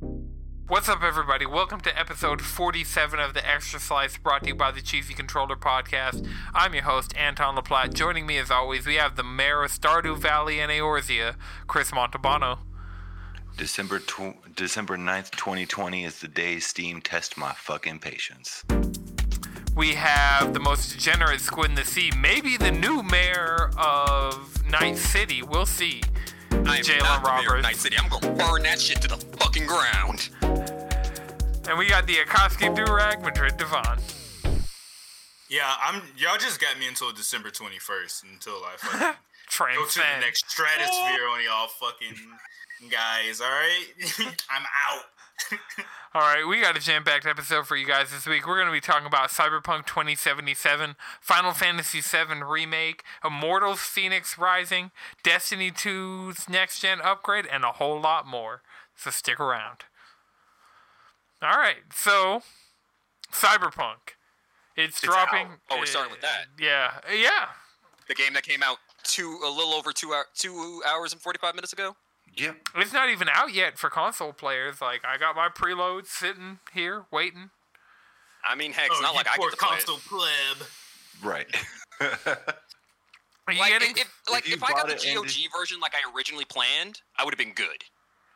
What's up, everybody? Welcome to episode 47 of the Extra Slice brought to you by the Cheesy Controller Podcast. I'm your host, Anton LaPlatte. Joining me, as always, we have the mayor of Stardew Valley and Eorzea, Chris Montalbano. December tw- December 9th, 2020 is the day Steam test my fucking patience. We have the most degenerate squid in the sea, maybe the new mayor of Night City. We'll see. I am Jalen not the mayor Roberts. Night City. I'm gonna burn that shit to the fucking ground. And we got the Akatsuki Durag, Madrid Devon. Yeah, I'm. Y'all just got me until December 21st until I fucking go to the next stratosphere on y'all fucking guys. All right, I'm out. All right, we got a jam-packed episode for you guys this week. We're going to be talking about Cyberpunk 2077, Final Fantasy VII Remake, Immortals Fenyx Rising, Destiny 2's next-gen upgrade, and a whole lot more. So stick around. All right, so Cyberpunk. It's, It's dropping. out. Oh, we're starting with that. Eh, yeah, yeah. The game that came out two a little over two hour, two hours and forty five minutes ago. Yep. It's not even out yet for console players. Like I got my preload sitting here waiting. I mean, heck, it's Oh, not you like I poor get to play console pleb. Right. Are you Like, getting? if, like, If you if I got the it and GOG version like I originally planned, I would have been good.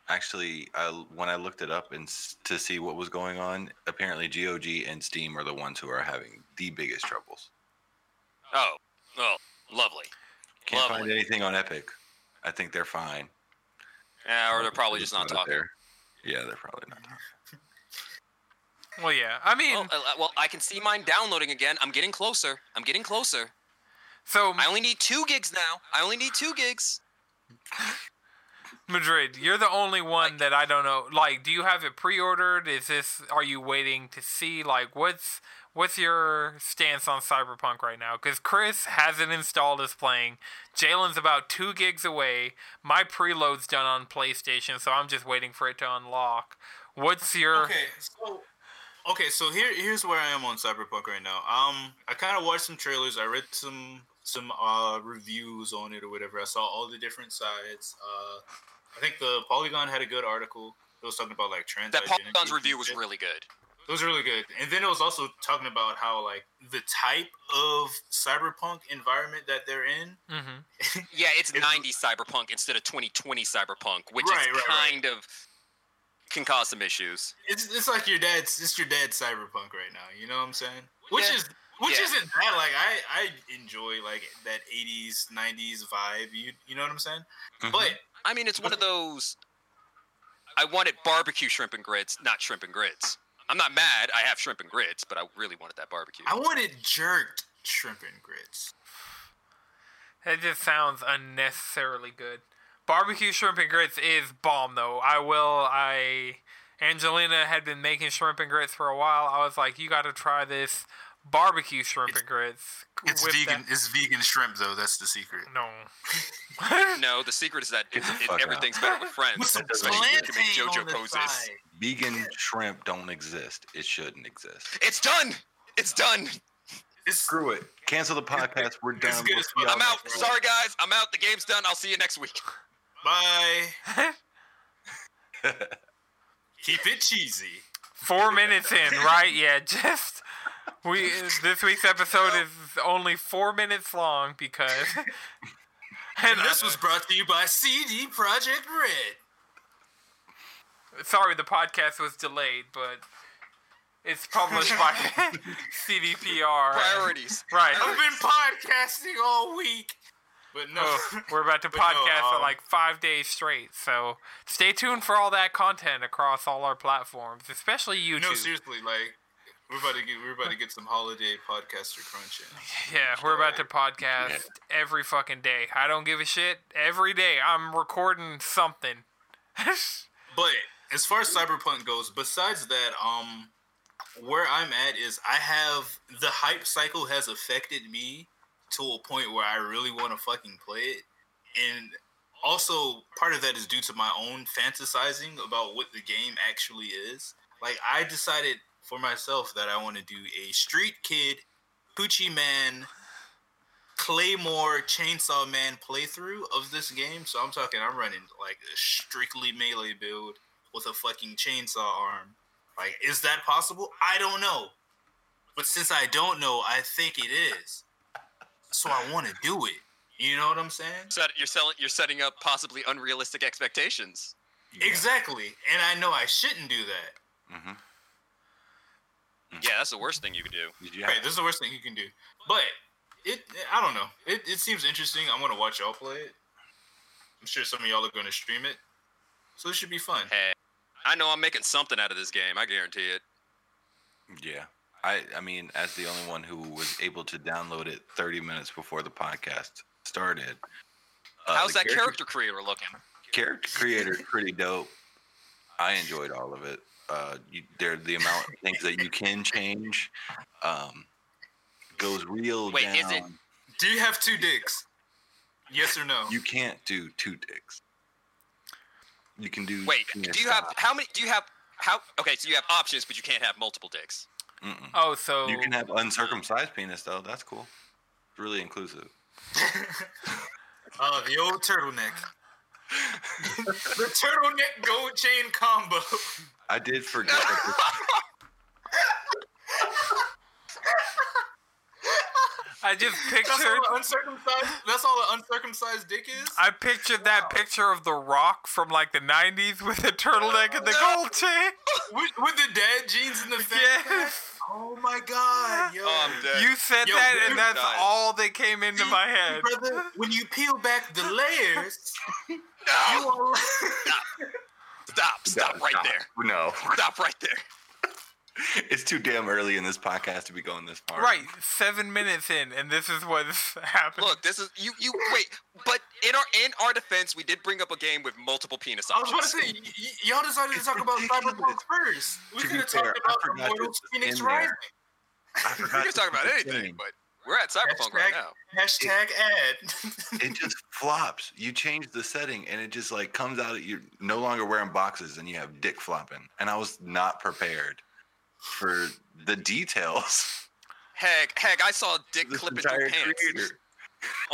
Actually, I, when I looked it up and s- to see what was going on, apparently GOG and Steam are the ones who are having the biggest troubles. Oh, oh, lovely. Can't Lovely. find anything on Epic. I think they're fine. Yeah, or they're probably just not up talking. there. Yeah, they're probably not talking. well, yeah. I mean, Well, uh, well, I can see mine downloading again. I'm getting closer. I'm getting closer. so I only need two gigs now. I only need two gigs. Madrid, you're the only one that I don't know. Like, do you have it pre-ordered? Is this? Are you waiting to see? Like, what's what's your stance on Cyberpunk right now? Because Chris has it installed as playing. Jalen's about two gigs away. My preload's done on PlayStation, so I'm just waiting for it to unlock. What's your? Okay, so okay, so here here's where I am on Cyberpunk right now. Um, I kind of watched some trailers. I read some some uh reviews on it or whatever. I saw all the different sides. Uh, I think the Polygon had a good article. It was talking about like trans. That identity Polygon's review was really good. It was really good. And then it was also talking about how like the type of cyberpunk environment that they're in. hmm Yeah, it's It's- 90 cyberpunk instead of 2020 cyberpunk, which Right, is right, right. kind of can cause some issues. It's it's like your dad's it's your dad's cyberpunk right now. You know what I'm saying? Which Yeah. is which Yeah. isn't bad. Like I I enjoy like that 80s 90s vibe. You you know what I'm saying? Mhm. But I mean, it's one of those. I wanted barbecue shrimp and grits, not shrimp and grits. I'm not mad. I have shrimp and grits, but I really wanted that barbecue. I wanted jerked shrimp and grits. That just sounds unnecessarily good. Barbecue shrimp and grits is bomb though. I will. I Angelina had been making shrimp and grits for a while. I was like, you got to try this barbecue shrimp and grits. It's vegan. that- It's vegan shrimp though. That's the secret. No. no, the secret is that it, it- fuck everything's better with friends. With some especially if plantain you can make JoJo poses. side. Vegan shrimp don't exist. It shouldn't exist. It's done. It's done. It's Screw it. Cancel the podcast. We're done. We'll as see I'm out. Sorry, guys. I'm out. The game's done. I'll see you next week. bye. Keep it cheesy. Four minutes in, right? Yeah, just we. This week's episode is only four minutes long because. And And this was brought to you by CD Projekt Red. Sorry, the podcast was delayed, but it's published by CDPR. Priorities. Right. I've been podcasting all week. But no. Oh, we're about to But no, podcast for um, like five days straight. So stay tuned for all that content across all our platforms, especially YouTube. no, seriously, like we're about to get we're about to get some holiday podcaster crunch in. yeah, we're about to podcast every fucking day. I don't give a shit. Every day I'm recording something. But as far as Cyberpunk goes, besides that, um, where I'm at is I have the hype cycle has affected me to a point where I really want to fucking play it, and also part of that is due to my own fantasizing about what the game actually is. Like I decided for myself that I want to do a Street Kid, Poochie Man, Claymore Chainsaw Man playthrough of this game. So I'm talking, I'm running like a strictly melee build, with a fucking chainsaw arm. Like, is that possible? I don't know. But since I don't know, I think it is. So I want to do it. You know what I'm saying? Set, you're selling. You're setting up possibly unrealistic expectations. Exactly. And I know I shouldn't do that. Mm-hmm. Yeah, that's the worst thing you could do. Did you Right, this is the worst thing you can do. But it, I don't know. It, it seems interesting. I'm gonna watch y'all play it. I'm sure some of y'all are gonna stream it, so it should be fun. Hey, I know I'm making something out of this game. I guarantee it. yeah. I I mean, as the only one who was able to download it 30 minutes before the podcast started. uh, How's the that character creator looking? character creator is pretty dope. I enjoyed all of it. Uh, you, there, the amount of things that you can change, um, goes real Wait, down. is it- Do you have two dicks? Yes or no? You can't do two dicks. You can do. Wait, penis do you have how many? Do you have how? Okay, so you have options, but you can't have multiple dicks. Mm-mm. Oh, so You can have uncircumcised penis though. That's cool. It's really inclusive. Oh, the old turtleneck. the turtleneck gold chain combo. I did forget. that this- I just That's all pictured. uncircumcised. That's all the uncircumcised dick is. I pictured that picture of The Rock from like the '90s with the turtleneck and the gold chain. with, with the dad jeans and the fat. Yes, Oh my god, yo. Oh, I'm dead. you said Yo, that, and that's guys. all that came into my head. brother. When you peel back the layers, you No! are. Stop! Stop right Stop. there! No, Stop right there! it's too damn early in this podcast to be going this far. Right, seven minutes in, and this is what's happening. Look, this is you. You wait, but in our in our defense, we did bring up a game with multiple penis I was options. about to say, y- y- y'all decided to talk about Cyberpunk first. We To be could have fair, talked I about forgot Immortals this was Fenyx. Rising. I we forgot can talk about anything, thing. but we're at Cyberpunk right now. Hashtag ad. it just flops. You change the setting and it just like comes out. You're no longer wearing boxes and you have dick flopping. And I was not prepared for the details. Heck, heck, I saw Dick This clipping through pants creator.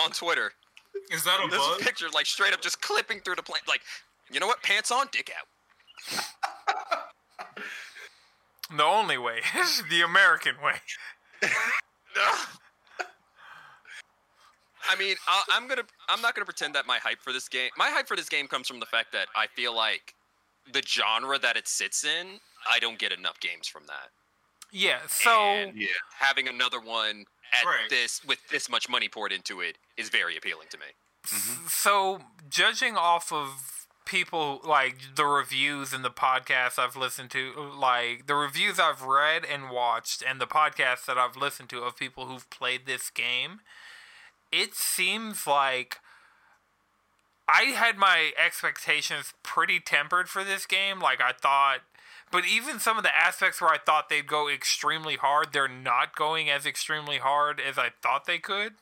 on Twitter. Is that a This bug? picture, like straight up, just clipping through the plane. Like, you know what? Pants on, dick out. the only way, is the American way. Ugh. I mean, I, I'm gonna. I'm not gonna pretend that my hype for this game. My hype for this game comes from the fact that I feel like the genre that it sits in. I don't get enough games from that. Yeah. So And Yeah. having another one at Right. this with this much money poured into it is very appealing to me. Mhm. so judging off of people like the reviews and the podcasts I've listened to, like the reviews I've read and watched, and the podcasts that I've listened to of people who've played this game, it seems like I had my expectations pretty tempered for this game. Like I thought. But even some of the aspects where I thought they'd go extremely hard, they're not going as extremely hard as I thought they could.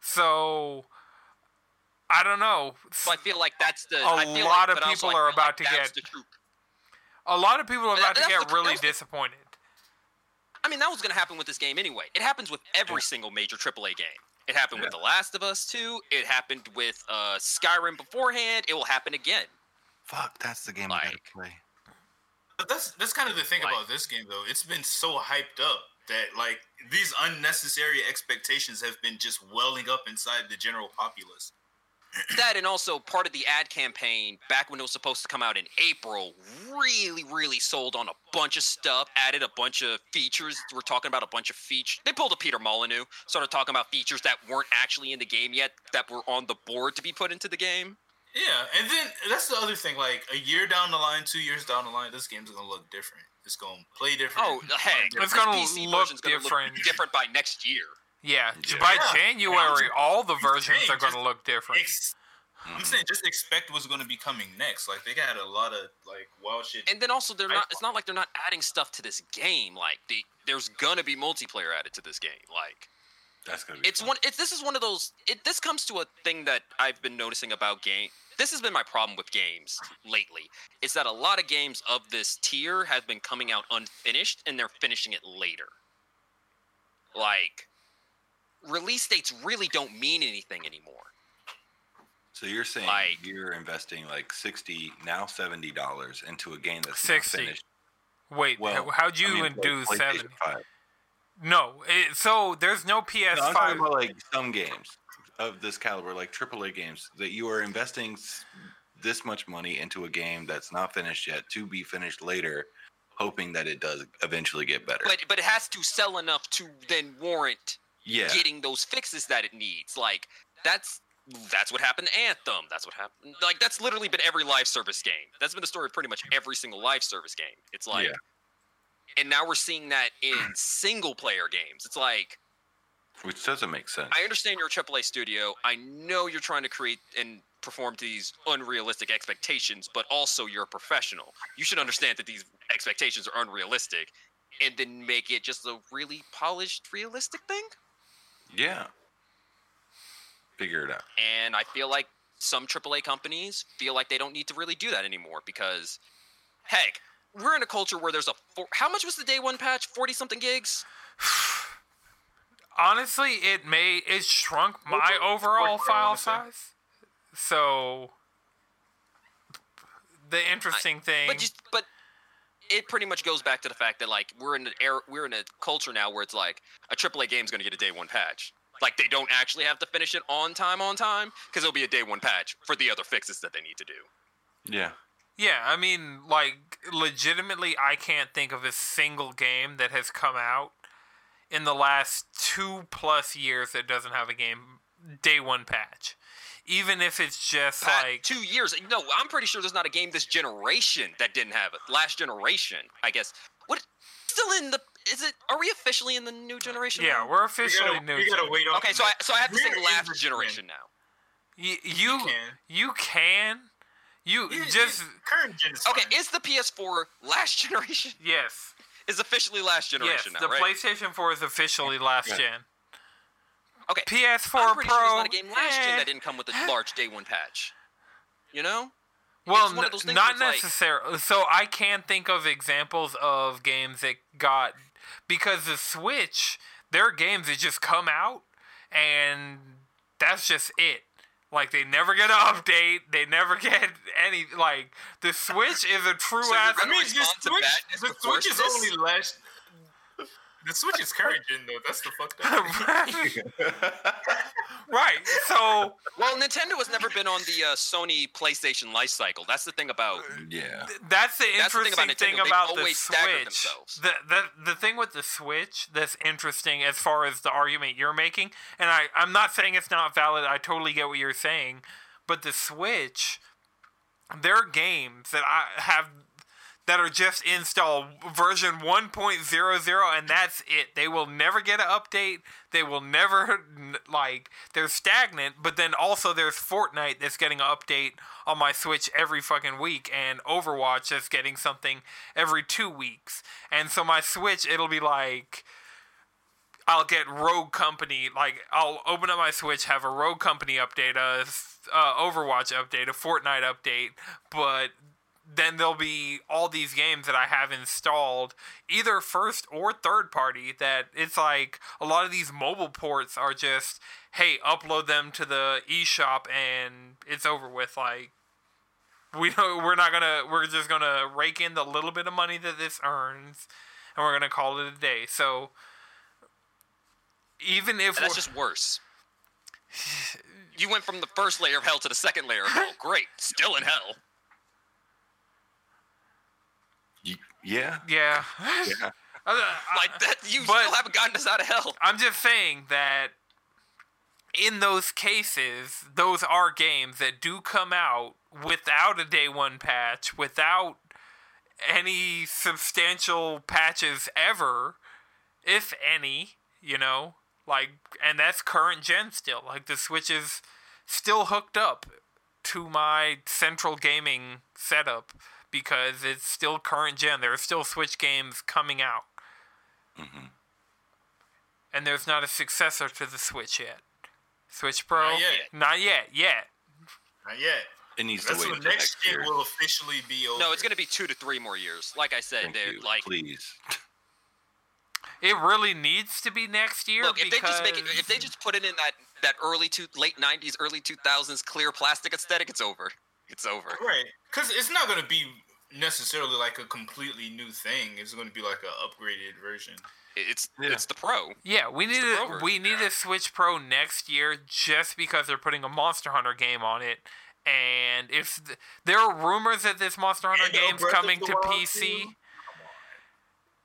So I don't know. So I feel like that's the. A I feel lot like, of but I also, people like, are feel like about to get- the truth. A lot of people are That- about to get the- really that's the- disappointed. I mean, that was going to happen with this game anyway. It happens with every single major AAA game. It happened with The Last of Us 2. It happened with uh, Skyrim beforehand. It will happen again. Fuck, that's the game I gotta play. But that's that's kind of the thing Like- about this game though. It's been so hyped up that like these unnecessary expectations have been just welling up inside the general populace. that and also part of the ad campaign back when it was supposed to come out in April really really sold on a bunch of stuff added a bunch of features we're talking about a bunch of features they pulled a Peter Molyneux started talking about features that weren't actually in the game yet that were on the board to be put into the game Yeah, and then that's the other thing. Like a year down the line, two years down the line, this game's gonna look different. It's gonna play different. oh run heck different. It's gonna this PC look version's gonna different. different by next year Yeah, Yeah. by Yeah. January, all the I'm saying, versions are going to look different. Ex- I'm Mhm. saying just expect what's gonna be coming next. Like they got a lot of like wild shit. and then also they're not it's not like they're not adding stuff to this game like the, there's gonna be multiplayer added to this game like That's gonna be. it's fun. one it's this is one of those it this comes to a thing that i've been noticing about game this has been my problem with games lately is that a lot of games of this tier have been coming out unfinished and they're finishing it later like release dates really don't mean anything anymore So you're saying Like- you're investing like sixty now seventy dollars into a game that's 60. not finished. Wait, Well, how'd you I mean, even do PlayStation seventy? 5. No, it, so there's no No, I'm PS5. talking about like some games of this caliber, like AAA games, that you are investing this much money into a game that's not finished yet to be finished later, hoping that it does eventually get better. But but it has to sell enough to then warrant yeah, getting those fixes that it needs. Like that's that's what happened to Anthem. That's what happened. Like that's literally been every live service game. That's been the story of pretty much every single live service game. It's like, Yeah. And now we're seeing that in single player games. It's like which doesn't make sense. I understand you're a AAA studio. I know you're trying to create and perform to these unrealistic expectations, but also you're a professional. You should understand that these expectations are unrealistic, and then make it just a really polished, realistic thing. yeah, figure it out. And I feel like some AAA companies feel like they don't need to really do that anymore because, heck, we're in a culture where there's a four, how much was the day one patch? Forty something gigs. Honestly, it may it shrunk my Over- overall file size. So the interesting thing, But just but it pretty much goes back to the fact that like we're in an era, we're in a culture now where it's like a AAA game's going to get a day one patch. Like they don't actually have to finish it on time on time because it'll be a day one patch for the other fixes that they need to do. Yeah, yeah, I mean, like legitimately, I can't think of a single game that has come out in the last two plus years that doesn't have a game day one patch. Even if it's just Pat, like two years. No, I'm pretty sure there's not a game this generation that didn't have it. Last generation, I guess. What? Still in the? Is it? Are we officially in the new generation? yeah, now? we're We officially gotta, new. we gotta wait. Okay, so I so I have to say last generation now. Y- you can. you can you Yeah, just yeah, current gen Okay, fine. is the PS4 last generation? yes Is officially last yes generation the now, right? PlayStation 4 is officially last Yeah. gen. Okay, PS4 I'm pretty Pro. sure there's not a game last gen eh. that didn't come with a large day one patch. You know? Well, It's one of n- those things not where it's like- necessarily. So I can think of examples of games that got because the Switch, their games that just come out and that's just it. Like they never get an update. They never get any. Like the Switch is a true So ass. I mean, the Switch, the Switch is this? only last. The Switch is current gen though. That's the fucked up. right. So Well, Nintendo has never been on the uh, Sony PlayStation life cycle. That's the thing about. yeah. That's the That's the thing interesting about thing about the Switch. The, the the thing with the Switch that's interesting as far as the argument you're making, and I I'm not saying it's not valid. I totally get what you're saying, but the Switch, there are games that I have that are just installed version 1.00 and that's it. They will never get an update. They will never like they're stagnant, but then also there's Fortnite that's getting an update on my Switch every fucking week and Overwatch that's getting something every 2 weeks. And so my Switch it'll be like I'll get Rogue Company. Like I'll open up my Switch, have a Rogue Company update, a uh, Overwatch update, a Fortnite update, but then there'll be all these games that I have installed, either first or third party. That it's like a lot of these mobile ports are just, hey, upload them to the eShop and it's over with. Like we don't, we're not gonna, we're just gonna rake in the little bit of money that this earns, and we're gonna call it a day. So even if And that's just worse. You went from the first layer of hell to the second layer of hell. Great, still in hell. Y- yeah. yeah, Yeah. Uh, Like that, you But- still haven't gotten us out of hell. I'm just saying that in those cases, those are games that do come out without a day one patch, without any substantial patches ever, if any, you know, like, and that's current gen still. Like, the Switch is still hooked up to my central gaming setup because it's still current gen. There are still Switch games coming out hmm and there's not a successor to the Switch yet. Switch Pro, Not yet. not yet, yet. Not yet. It needs That's to wait when until next next gen year. will officially be over. No, it's gonna be two to three more years. Like I said, Thank they're you. like Please. it really needs to be next year Look, if they because just make it, if they just put it in that that early two late '90s, early 2000s clear plastic aesthetic, it's over. It's over. Right. Because it's not going to be necessarily like a completely new thing. It's going to be like an upgraded version. It's Yeah. it's the pro. yeah, we need the a we need a Switch Pro next year just because they're putting a Monster Hunter game on it. And if th- there are rumors that this Monster Hunter And no game's coming to PC, 2?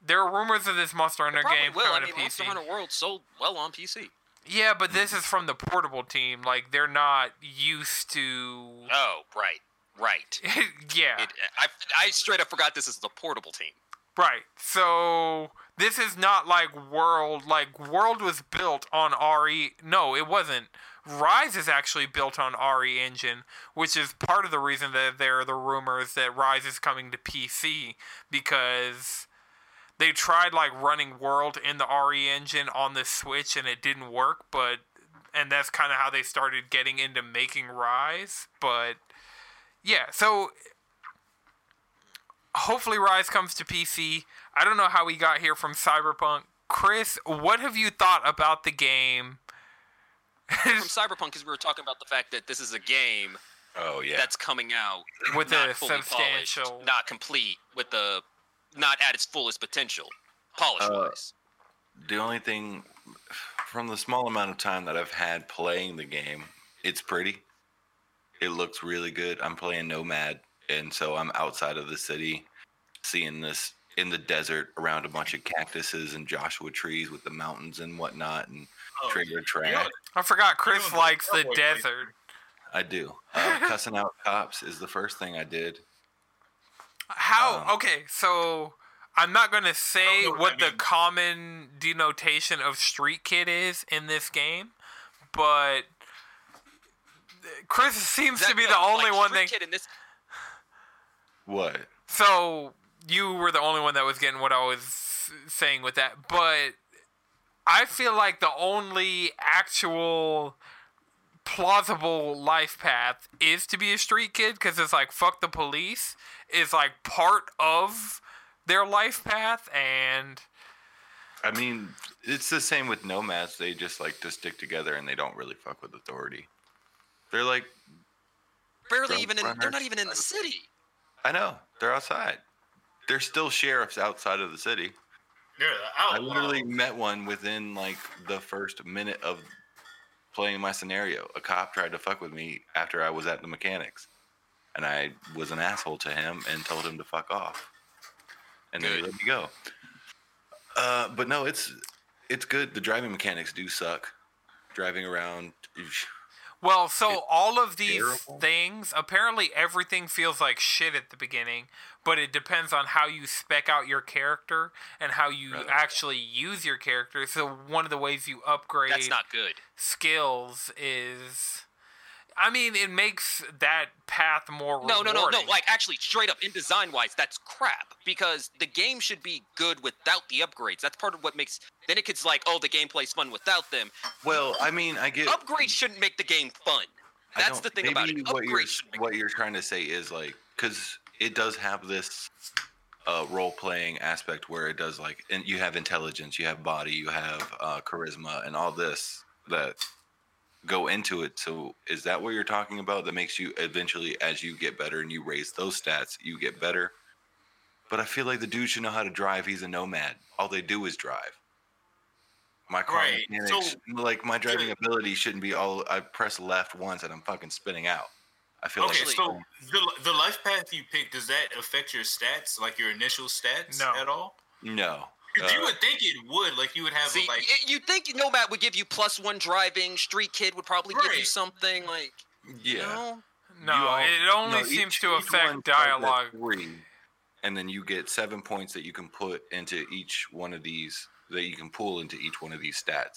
there are rumors of this Monster Hunter Probably game will. I mean, to Monster Hunter World sold well on PC. Yeah, but this is from the portable team. Like they're not used to. Oh, right, right. yeah, It, I I straight up forgot this is the portable team. right. So this is not like World. Like World was built on RE. No, it wasn't. Rise is actually built on RE engine, which is part of the reason that there are the rumors that Rise is coming to PC because they tried like running World in the RE engine on the Switch and it didn't work, but and that's kind of how they started getting into making Rise, but yeah, so hopefully Rise comes to PC. I don't know how we got here from Cyberpunk. Chris, what have you thought about the game? From Cyberpunk, because we were talking about the fact that this is a game Oh yeah. that's coming out With not a fully substantial- polished, not complete, with the not at its fullest potential, polish Uh, the only thing from the small amount of time that I've had playing the game, it's pretty. It looks really good. I'm playing Nomad, and so I'm outside of the city, seeing this in the desert around a bunch of cactuses and Joshua trees with the mountains and whatnot, and Oh, trailer you know, I forgot Chris doing the likes the cowboy thing. desert. I do. Uh, cussing out cops is the first thing I did. How? Um, okay, so I'm not going to say what what the means. common denotation of street kid is in this game, but Chris seems to be no, the only like, one Street that. Kid in this What? So you were the only one that was getting what I was saying with that, but I feel like the only actual plausible life path is to be a street kid because it's like fuck the police is like part of their life path and I mean, it's the same with nomads. They just like to stick together and they don't really fuck with authority. They're like, barely even in, they're not even in the city. I know, they're outside. They're still sheriffs outside of the city. they're I literally met one within like the first minute of playing my scenario. A cop tried to fuck with me after I was at the mechanics, and I was an asshole to him and told him to fuck off. And then he let me go. Uh, but no, it's it's good. The driving mechanics do suck. Driving around, well so all of these terrible. things apparently everything feels like shit at the beginning but it depends on how you spec out your character and how you Right. actually use your character so one of the ways you upgrade That's not good. skills is I mean it makes that path more No, no, no, no. Like actually, straight up in design wise, that's crap. Because the game should be good without the upgrades. That's part of what makes. Then it gets like, oh, the gameplay's fun without them. well, I mean, I get Upgrades shouldn't make the game fun. That's the thing about it. maybe What you're, make what you're trying to say is like, because it does have this uh, role playing aspect where it does like, and you have intelligence, you have body, you have uh, charisma, and all this that go into it. So, is that what you're talking about? That makes you eventually, as you get better and you raise those stats, you get better. But I feel like the dude should know how to drive. He's a nomad. All they do is drive. My car Right, mechanics, so- like my driving Good. ability, shouldn't be all. I press left once and I'm fucking spinning out. I feel Okay, like so the the life path you pick does that affect your stats, like your initial stats, No. at all? no. 'Cause you Uh, would think it would, like you would have See, like y- you think Nomad would give you plus one driving? Street Kid would probably give you something like. yeah. You know? no, You all- it only no, seems each- to affect dialogue. Three, and then you get seven points that you can put into each one of these. That you can pull into each one of these stats.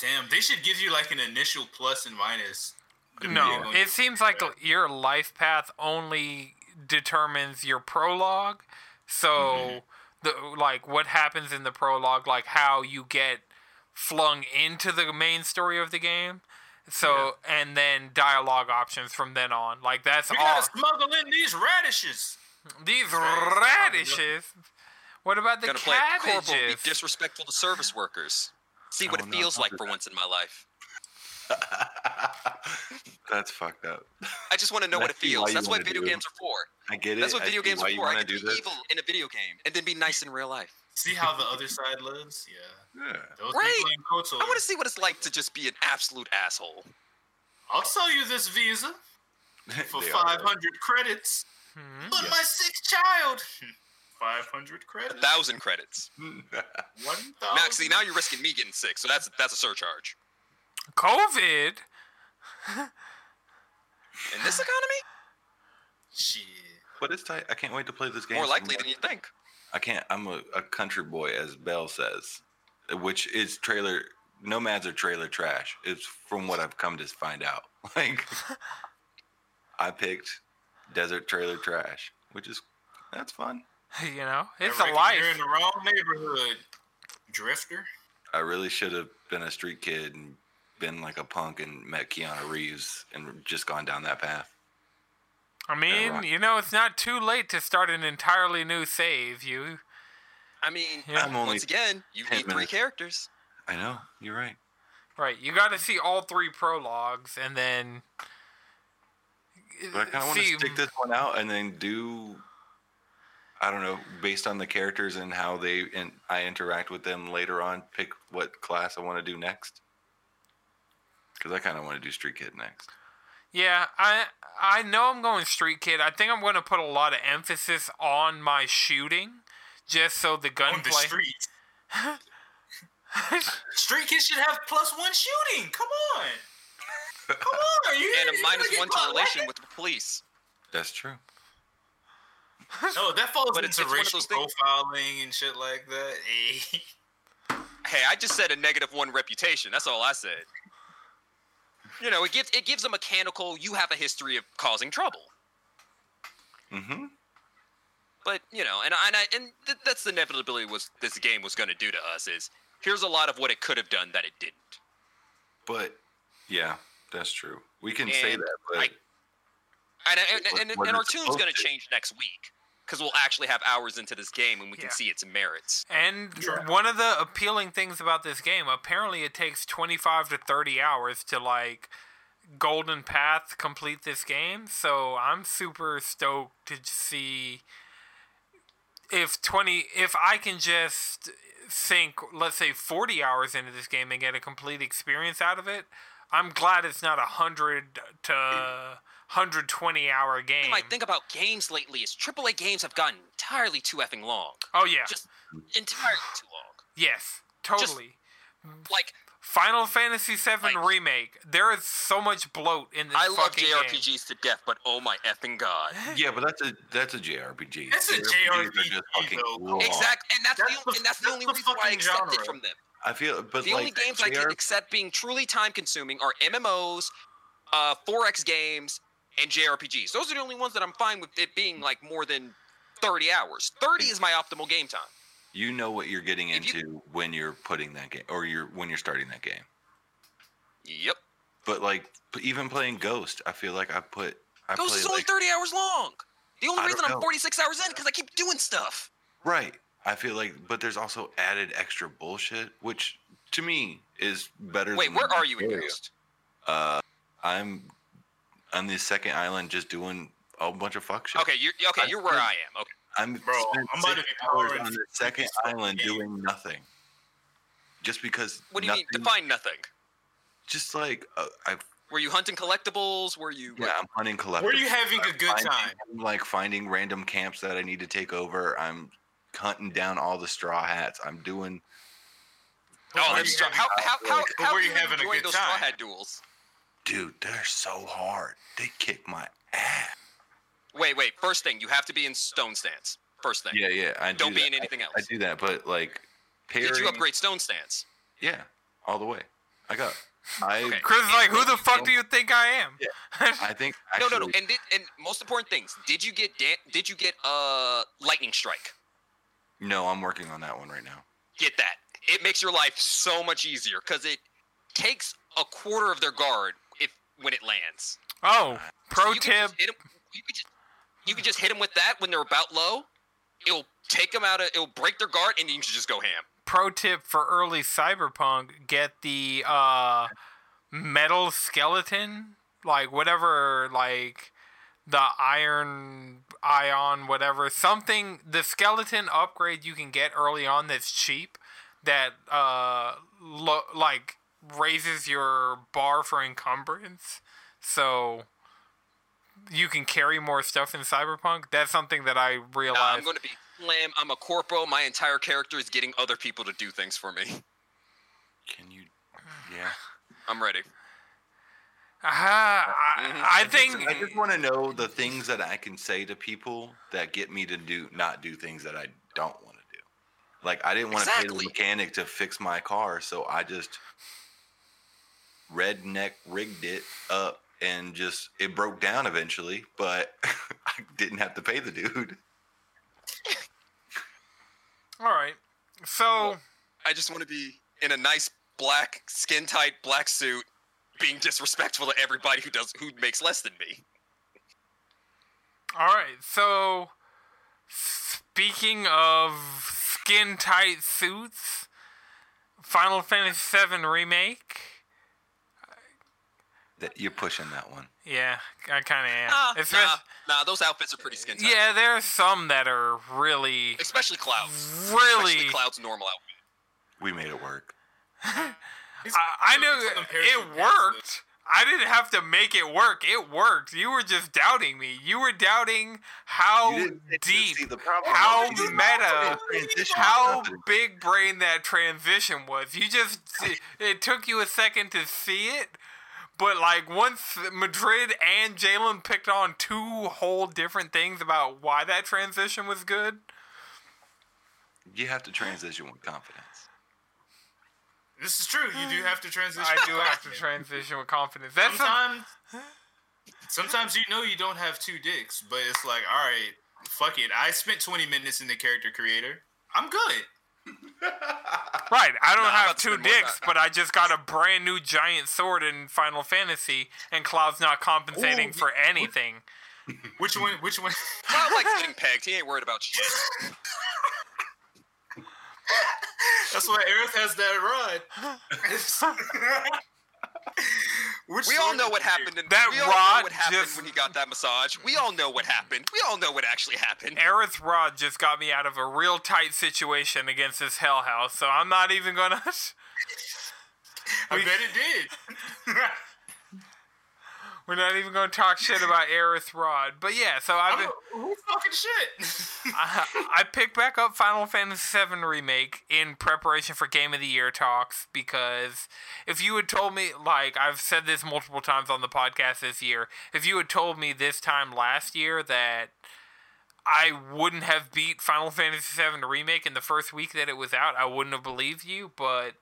damn. They should give you like an initial plus and minus. No, on- it seems like your life path only determines your prologue. So, the like what happens in the prologue, like how you get flung into the main story of the game. So, and then dialogue options from then on. Like that's we all. gotta smuggle in these radishes. These radishes. What about the Gonna play a corporal, be disrespectful to service workers. See oh, what Oh, it feels like for once in my life. That's fucked up. I just want to know what it feels. That's what video games are for. I get it. That's what video see games are you for. I wanna get to do be this. evil in a video game and then be nice in real life. See how the other side lives? Yeah. Yeah. Those Right. people in KOTOR. I want to see what it's like to just be an absolute asshole. I'll sell you this visa for They are. 500 credits. Hmm? But Yeah. my sixth child. 500 A credits. thousand credits. 1,000. Max, see, now you're risking me getting sick, so that's that's a surcharge. COVID. In this economy, Shit. But it's tight. I can't wait to play this game. more likely than you think. I can't. I'm a, a country boy, as Bell says, which is trailer. Nomads are trailer trash. It's from what I've come to find out. Like, I picked desert trailer trash, which is that's fun. You know, it's a reckon life. You're in the wrong neighborhood, Drifter. I really should have been a street kid and been like a punk and met Keanu Reeves and just gone down that path. I mean, right. you know, it's not too late to start an entirely new save. You, I mean, Yeah. I'm only once again, you 10 need three characters. I know you're right. right? You got to see all three prologues and then. But I kind of want to stick this one out and then do. I don't know, based on the characters and how they and I interact with them later on, pick what class I want to do next. Because I kind of want to do Street Kid next. Yeah, I I know I'm going Street Kid. I think I'm going to put a lot of emphasis on my shooting, just so the On the gunplay. street. Street kids should have plus one shooting. Come on. Come on. You, And a you gonna get one to relation with the police. That's true. No, that falls But into it's one of racial those profiling and shit like that. Hey. Hey, I just said a negative one reputation. That's all I said. You know, it gives it gives a mechanical. You have a history of causing trouble. Mm-hmm. But you know, and I, and I, and th- that's the inevitability was this game was going to do to us is here's a lot of what it could have done that it didn't. But yeah, that's true. We can say that, but I- And and, and, and, it our tune's going to? change next week because we'll actually have hours into this game and we can Yeah. see its merits. And Yeah. one of the appealing things about this game, apparently it takes 25 to 30 hours to like golden path complete this game. So I'm super stoked to see if 20 if I can just sink let's say 40 hours into this game and get a complete experience out of it. I'm glad it's not a 100 to 120 hour game. You might think about games lately is AAA games have gotten entirely too effing long. oh yeah. Just entirely too long. yes. Totally. Like Final Fantasy VII Like- Remake. There is so much bloat in this I love fucking game. JRPGs to death, but oh my effing god. yeah, but that's a that's a JRPG. That's a JRPGs are JRPG just fucking though. long. Exact, and that's, That's the, the- and that's the only the reason why I accept it from them. I feel, but The like only games I can accept being truly time consuming are MMOs, uh, 4X games, and JRPGs. Those are the only ones that I'm fine with it being like more than 30 hours. 30 is my optimal game time. you know what you're getting If you- into when you're putting that game or you're when you're starting that game. Yep. But like even playing Ghost, I feel like I put I play is only like 30 hours long. The only I reason I'm know. 46 hours in because I keep doing stuff. right. I feel like, but there's also added extra bullshit, which to me is better. Wait, where are you in. Ghost? Uh, I'm on the second island, just doing a bunch of fuck shit. Okay, you're okay. I You're where I am. Okay. I'm Bro, I'm about to six be hours on the second island game. doing nothing. Just because. What do you nothing, mean? Define nothing. Just like uh, I, Were you hunting collectibles? Were you? yeah, I'm hunting collectibles. Were you having a good finding- time? I'm like finding random camps that I need to take over. I'm hunting down all the straw hats. I'm doing. Oh, Were that's you straw. having- How how how, But how were are you you having a enjoying good those straw time? hat duels? Dude, they're so hard. They kick my ass. Wait, wait. First thing, you have to be in stone stance. First thing. Yeah, yeah. I Don't do be that. in anything else. I do that, but like, Did you upgrade stone stance? Yeah, all the way. I got. I. Okay. Chris is like, who the fuck do you think I am? Yeah. I think. no, Actually, no, no. And did, and most important things. Did you get da- did you get uh lightning strike? No, I'm working on that one right now. Get that. It makes your life so much easier because it takes a quarter of their guard if when it lands. oh, So pro you can tip. 'em- you could just you could just hit them with that when they're about low. It'll take them out of. It'll break their guard, and you can just go ham. Pro tip for early Cyberpunk: get the uh, metal skeleton, like whatever, like the iron ion, whatever, something. The skeleton upgrade you can get early on that's cheap, that uh, lo- like raises your bar for encumbrance, so you can carry more stuff in Cyberpunk. That's something that I Nah, realized. I'm going to be slam. I'm a corporal. My entire character is getting other people to do things for me. Can you? Yeah. I'm ready. Ah, Mhm. I, I think I just want to know the things that I can say to people that get me to do not do things that I don't want to do. Like I didn't want to pay the mechanic to fix my car, so I just redneck rigged it up and just it broke down eventually, but I didn't have to pay the dude. All right. So I just want to be in a nice black, skin tight black suit, being disrespectful to everybody who does who makes less than me. all right. So speaking of skin tight suits, Final Fantasy VII remake. That you're pushing that one. Yeah, I kind of am. Nah, It's nah, just- nah, those outfits are pretty skin tight. yeah, there are some that are really, Especially Clouds. really. Especially Cloud's normal outfit. We made it work. I, I knew it to past worked. I didn't have to make it work. It worked. You were just doubting me. You were doubting how You didn't get to deep, the how was you didn't meta, how big brain that transition was. You just it took you a second to see it, but like once Madrid and Jalen picked on two whole different things about why that transition was good. You have to transition with confidence. This is true. You do have to transition. I do have to transition with confidence. That's some, Sometimes, sometimes you know you don't have two dicks, but it's like, all right, fuck it. I spent 20 minutes in the character creator. I'm good. Right, I don't No, have two dicks, but I just got a brand new giant sword in Final Fantasy, and Cloud's not compensating Ooh, for anything. Which one? Which one? Cloud likes getting pegged. He ain't worried about shit. That's why Aerith has that rod. Which We all know what happened. In, That we all rod know what happened just- when he got that massage. We all know what happened. We all know what actually happened. Aerith Rod just got me out of a real tight situation against this Hell House, so I'm not even gonna. I bet it did. We're not even gonna talk shit about Aerith Rod. But yeah, so I've oh, been. I'm- Who's talking shit? I, I picked back up Final Fantasy VII Remake in preparation for Game of the Year talks because if you had told me, like I've said this multiple times on the podcast this year, if you had told me this time last year that I wouldn't have beat Final Fantasy VII Remake in the first week that it was out, I wouldn't have believed you. But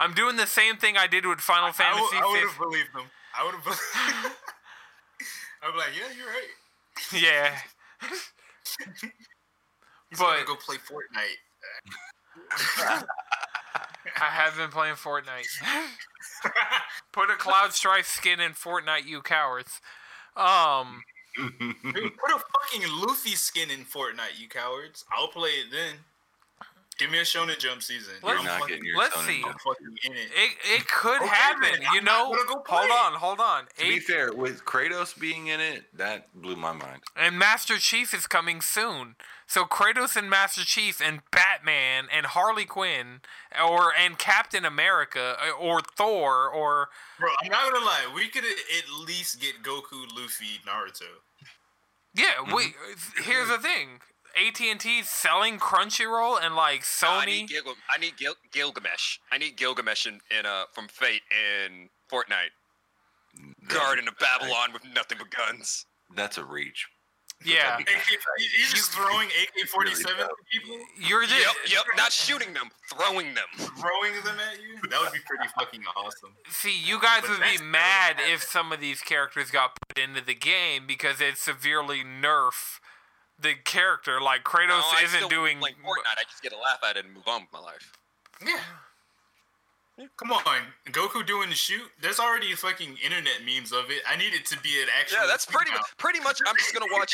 I'm doing the same thing I did with Final I, Fantasy would- I would have believed them. I would have. I'd be like, yeah, you're right. Yeah. He's But- gonna go play Fortnite. I have been playing Fortnite. Put a Cloud Strife skin in Fortnite, you cowards. Um, Dude, put a fucking Luffy skin in Fortnite, you cowards. I'll play it then. Give me a Shonen Jump season. Let's- You're not fucking, getting your let's Shonen see. Jump. in it. it it could Okay, happen. then, You I'm know. go Hold on, hold on. To be fair, with Kratos being in it, that blew my mind. and Master Chief is coming soon. So Kratos and Master Chief and Batman and Harley Quinn, or and Captain America uh, or Thor or Bro, I'm not gonna lie. We could at least get Goku, Luffy, Naruto. yeah. We here's the thing. AT and T selling Crunchyroll and like I Sony. need, Gil- I need Gil- Gilgamesh. I need Gilgamesh in, in uh, from Fate in Fortnite. Garden of Babylon with nothing but guns. That's a reach. yeah. AK, he's just throwing AK-47 Really at dope. people, You're just Yep, yep. Not shooting them, throwing them. throwing them at you. That would be pretty fucking awesome. See, you guys But would be mad if some of these characters got put into the game because it severely nerf the character. Like Kratos No, I isn't doing. like Fortnite. I just get a laugh at it and move on with my life. Yeah. Come on, Goku doing the shoot. There's already fucking internet memes of it. I need it to be an actual. Yeah, that's pretty now. much pretty much. I'm just gonna watch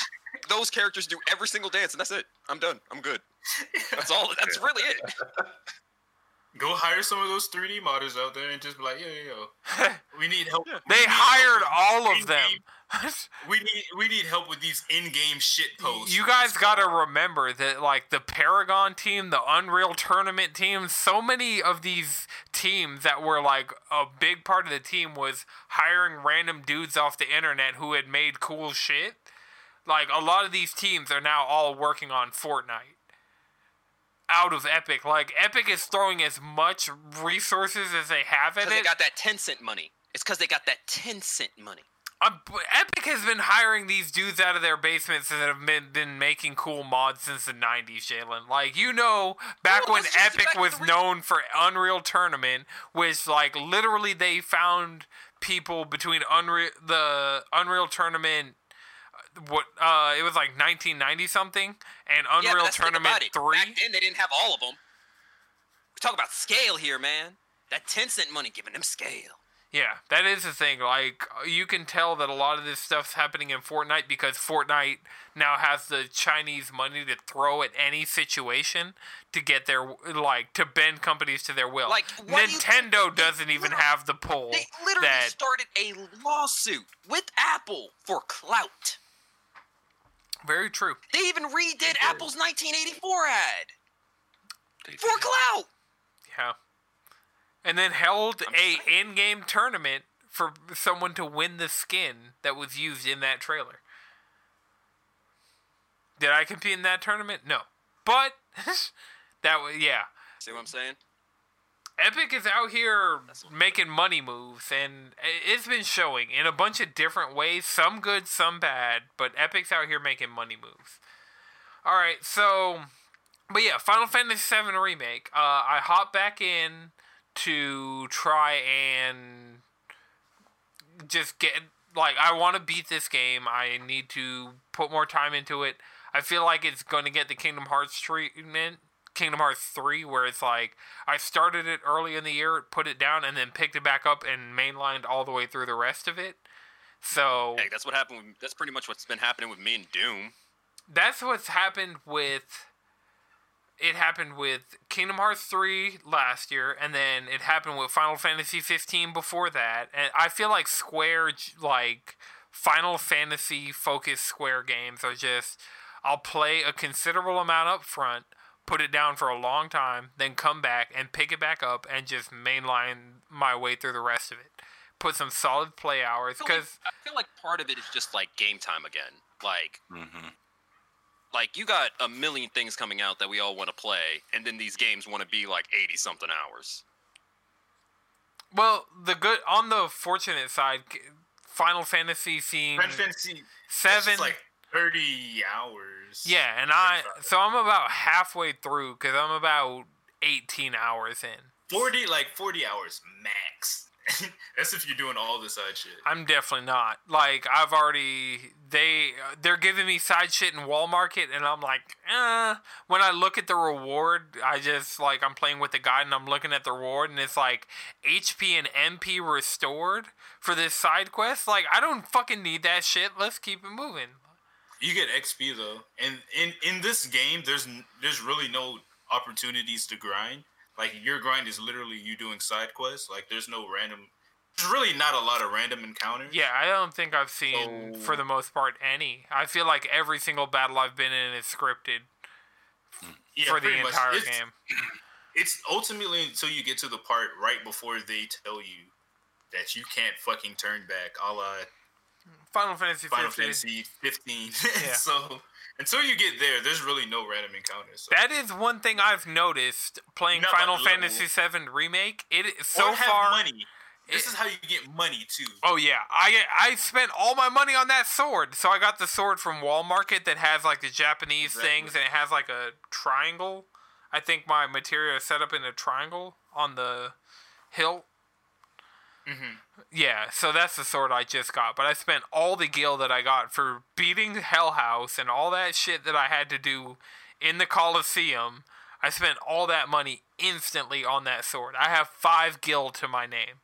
those characters do every single dance, and that's it. I'm done. I'm good. That's all. That's really it. Go hire some of those 3D modders out there and just be like, yo, yo, yo. We need help. Yeah. we They need hired help all of them. In-game- We need we need help with these in-game shit posts. You guys Just got to come remember that, like the Paragon team, the Unreal Tournament team, so many of these teams that were like a big part of the team was hiring random dudes off the internet who had made cool shit. Like a lot of these teams are now all working on Fortnite out of Epic. Like Epic is throwing as much resources as they have at Because they it. got that Tencent money. It's because they got that Tencent money. Um, Epic has been hiring these dudes out of their basements that have been, been making cool mods since the 90s, Jalen. Like, you know, back No, when Epic back was known for Unreal Tournament, which, like, literally they found people between Unreal, the Unreal Tournament, what, uh, it was like 1990 something, and Unreal thing Tournament 3. Back then, they didn't have all of them. We talk about scale here, man. That Tencent money giving them scale. Yeah, that is the thing. Like, uh, you can tell that a lot of this stuff's happening in Fortnite because Fortnite now has the Chinese money to throw at any situation to get their like to bend companies to their will. Like, what do Nintendo doesn't even have the pull They literally that started a lawsuit with Apple for clout. very true. They even redid Apple's 1984 ad They for did. clout. Yeah. And then held a in-game tournament for someone to win the skin that was used in that trailer. Did I compete in that tournament? No. But that was yeah. See what I'm saying? Epic is out here making money moves, and it's been showing in a bunch of different ways. Some good, some bad, but Epic's out here making money moves. All right, so, but yeah, Final Fantasy VII remake. Uh, I hop back in to try and just get like I want to beat this game. I need to put more time into it. I feel like it's going to get the Kingdom Hearts treatment, Kingdom Hearts 3, where it's like I started it early in the year, put it down, and then picked it back up and mainlined all the way through the rest of it. So that's what happened. With, that's pretty much what's been happening with me and Doom. that's what's happened with it happened with Kingdom Hearts 3 last year and then it happened with Final Fantasy 15 before that and I feel like Square like Final Fantasy focused Square games are just I'll play a considerable amount up front put it down for a long time then come back and pick it back up and just mainline my way through the rest of it put some solid play hours I like, cuz I feel like part of it is just like game time again. Like, Mhm. Like you got a million things coming out that we all want to play, and then these games want to be like eighty something hours. Well, the good on the fortunate side, Final Fantasy seems Final Fantasy seven. Like 30 hours. yeah, and I so I'm about halfway through because I'm about 18 hours in. 40 like 40 hours max. That's if you're doing all the side shit. I'm definitely not. Like I've already they they're giving me side shit in Wall Market, and I'm like, eh. When I look at the reward, I just like I'm playing with the guy, and I'm looking at the reward, and it's like HP and MP restored for this side quest. Like I don't fucking need that shit. Let's keep it moving. You get XP though, and in in this game, there's there's really no opportunities to grind. Like your grind is literally you doing side quests. Like there's no random. There's really not a lot of random encounters. Yeah, I don't think I've seen, for the most part, any. I feel like every single battle I've been in is scripted mm. Yeah, for the pretty much. entire It's- game. It's ultimately until you get to the part right before they tell you that you can't fucking turn back, a la Final Fantasy Final 15. Fantasy 15. Yeah. so until you get there, there's really no random encounters. So. That is one thing I've noticed playing Not Final. Fantasy VII Remake. It so have far. money. This it- is how you get money too. Oh yeah, I get- I spent all my money on that sword. So I got the sword from Wall Market that has like the Japanese Exactly. things and it has like a triangle. I think my materia is set up in a triangle on the hilt. Hmm Yeah, so that's the sword I just got. But I spent all the gil that I got for beating Hell House and all that shit that I had to do in the Coliseum. I spent all that money instantly on that sword. I have five gil to my name.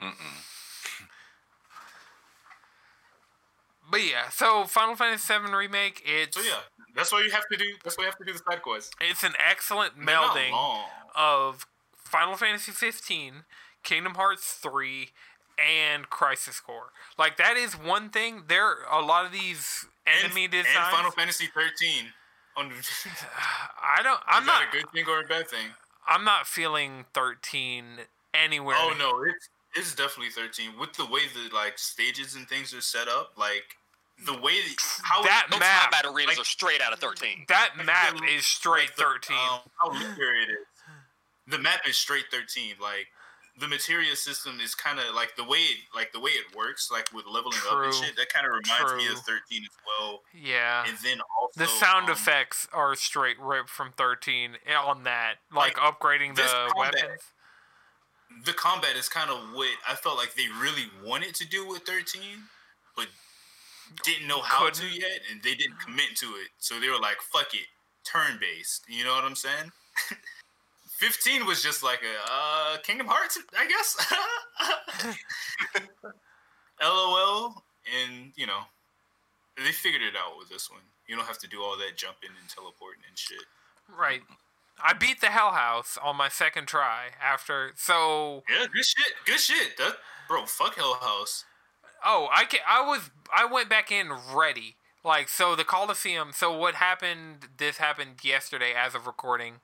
Mm-mm. But yeah, so Final Fantasy VII remake. It's So yeah, that's why you have to do. That's why you have to do the side quests. it's an excellent melding of Final Fantasy 15, Kingdom Hearts 3, and Crisis Core. Like that is one thing. There are a lot of these And, enemy and designs. Final Fantasy 13. On, I don't. I'm that not. a good thing or a bad thing? I'm not feeling 13 anywhere. Oh no, it's it's definitely 13 with the way the like stages and things are set up. Like the way that, how That Those map, combat arenas like- are straight out of 13. That like, map the- is straight like the, 13. Um, how linear it is. The map is straight 13. Like the materia system is kind of like the way it like the way it works, like with leveling up and shit. That kind of reminds me of 13 as well. yeah. And then also The sound um, effects are straight ripped from 13 on that. Like, Like, upgrading the combat- weapons. the combat is kind of what I felt like they really wanted to do with 13, but didn't know how to Couldn't. yet, and they didn't commit to it. So they were like, "Fuck it, turn based." You know what I'm saying? 15 was just like a uh, Kingdom Hearts, I guess. LOL, and you know, they figured it out with this one. You don't have to do all that jumping and teleporting and shit. Right. I beat the Hell House on my second try after. So, Yeah, good shit. Good shit. That bro, fuck Hell House. oh, I can, I was I went back in ready. Like so the Coliseum, so what happened this happened yesterday as of recording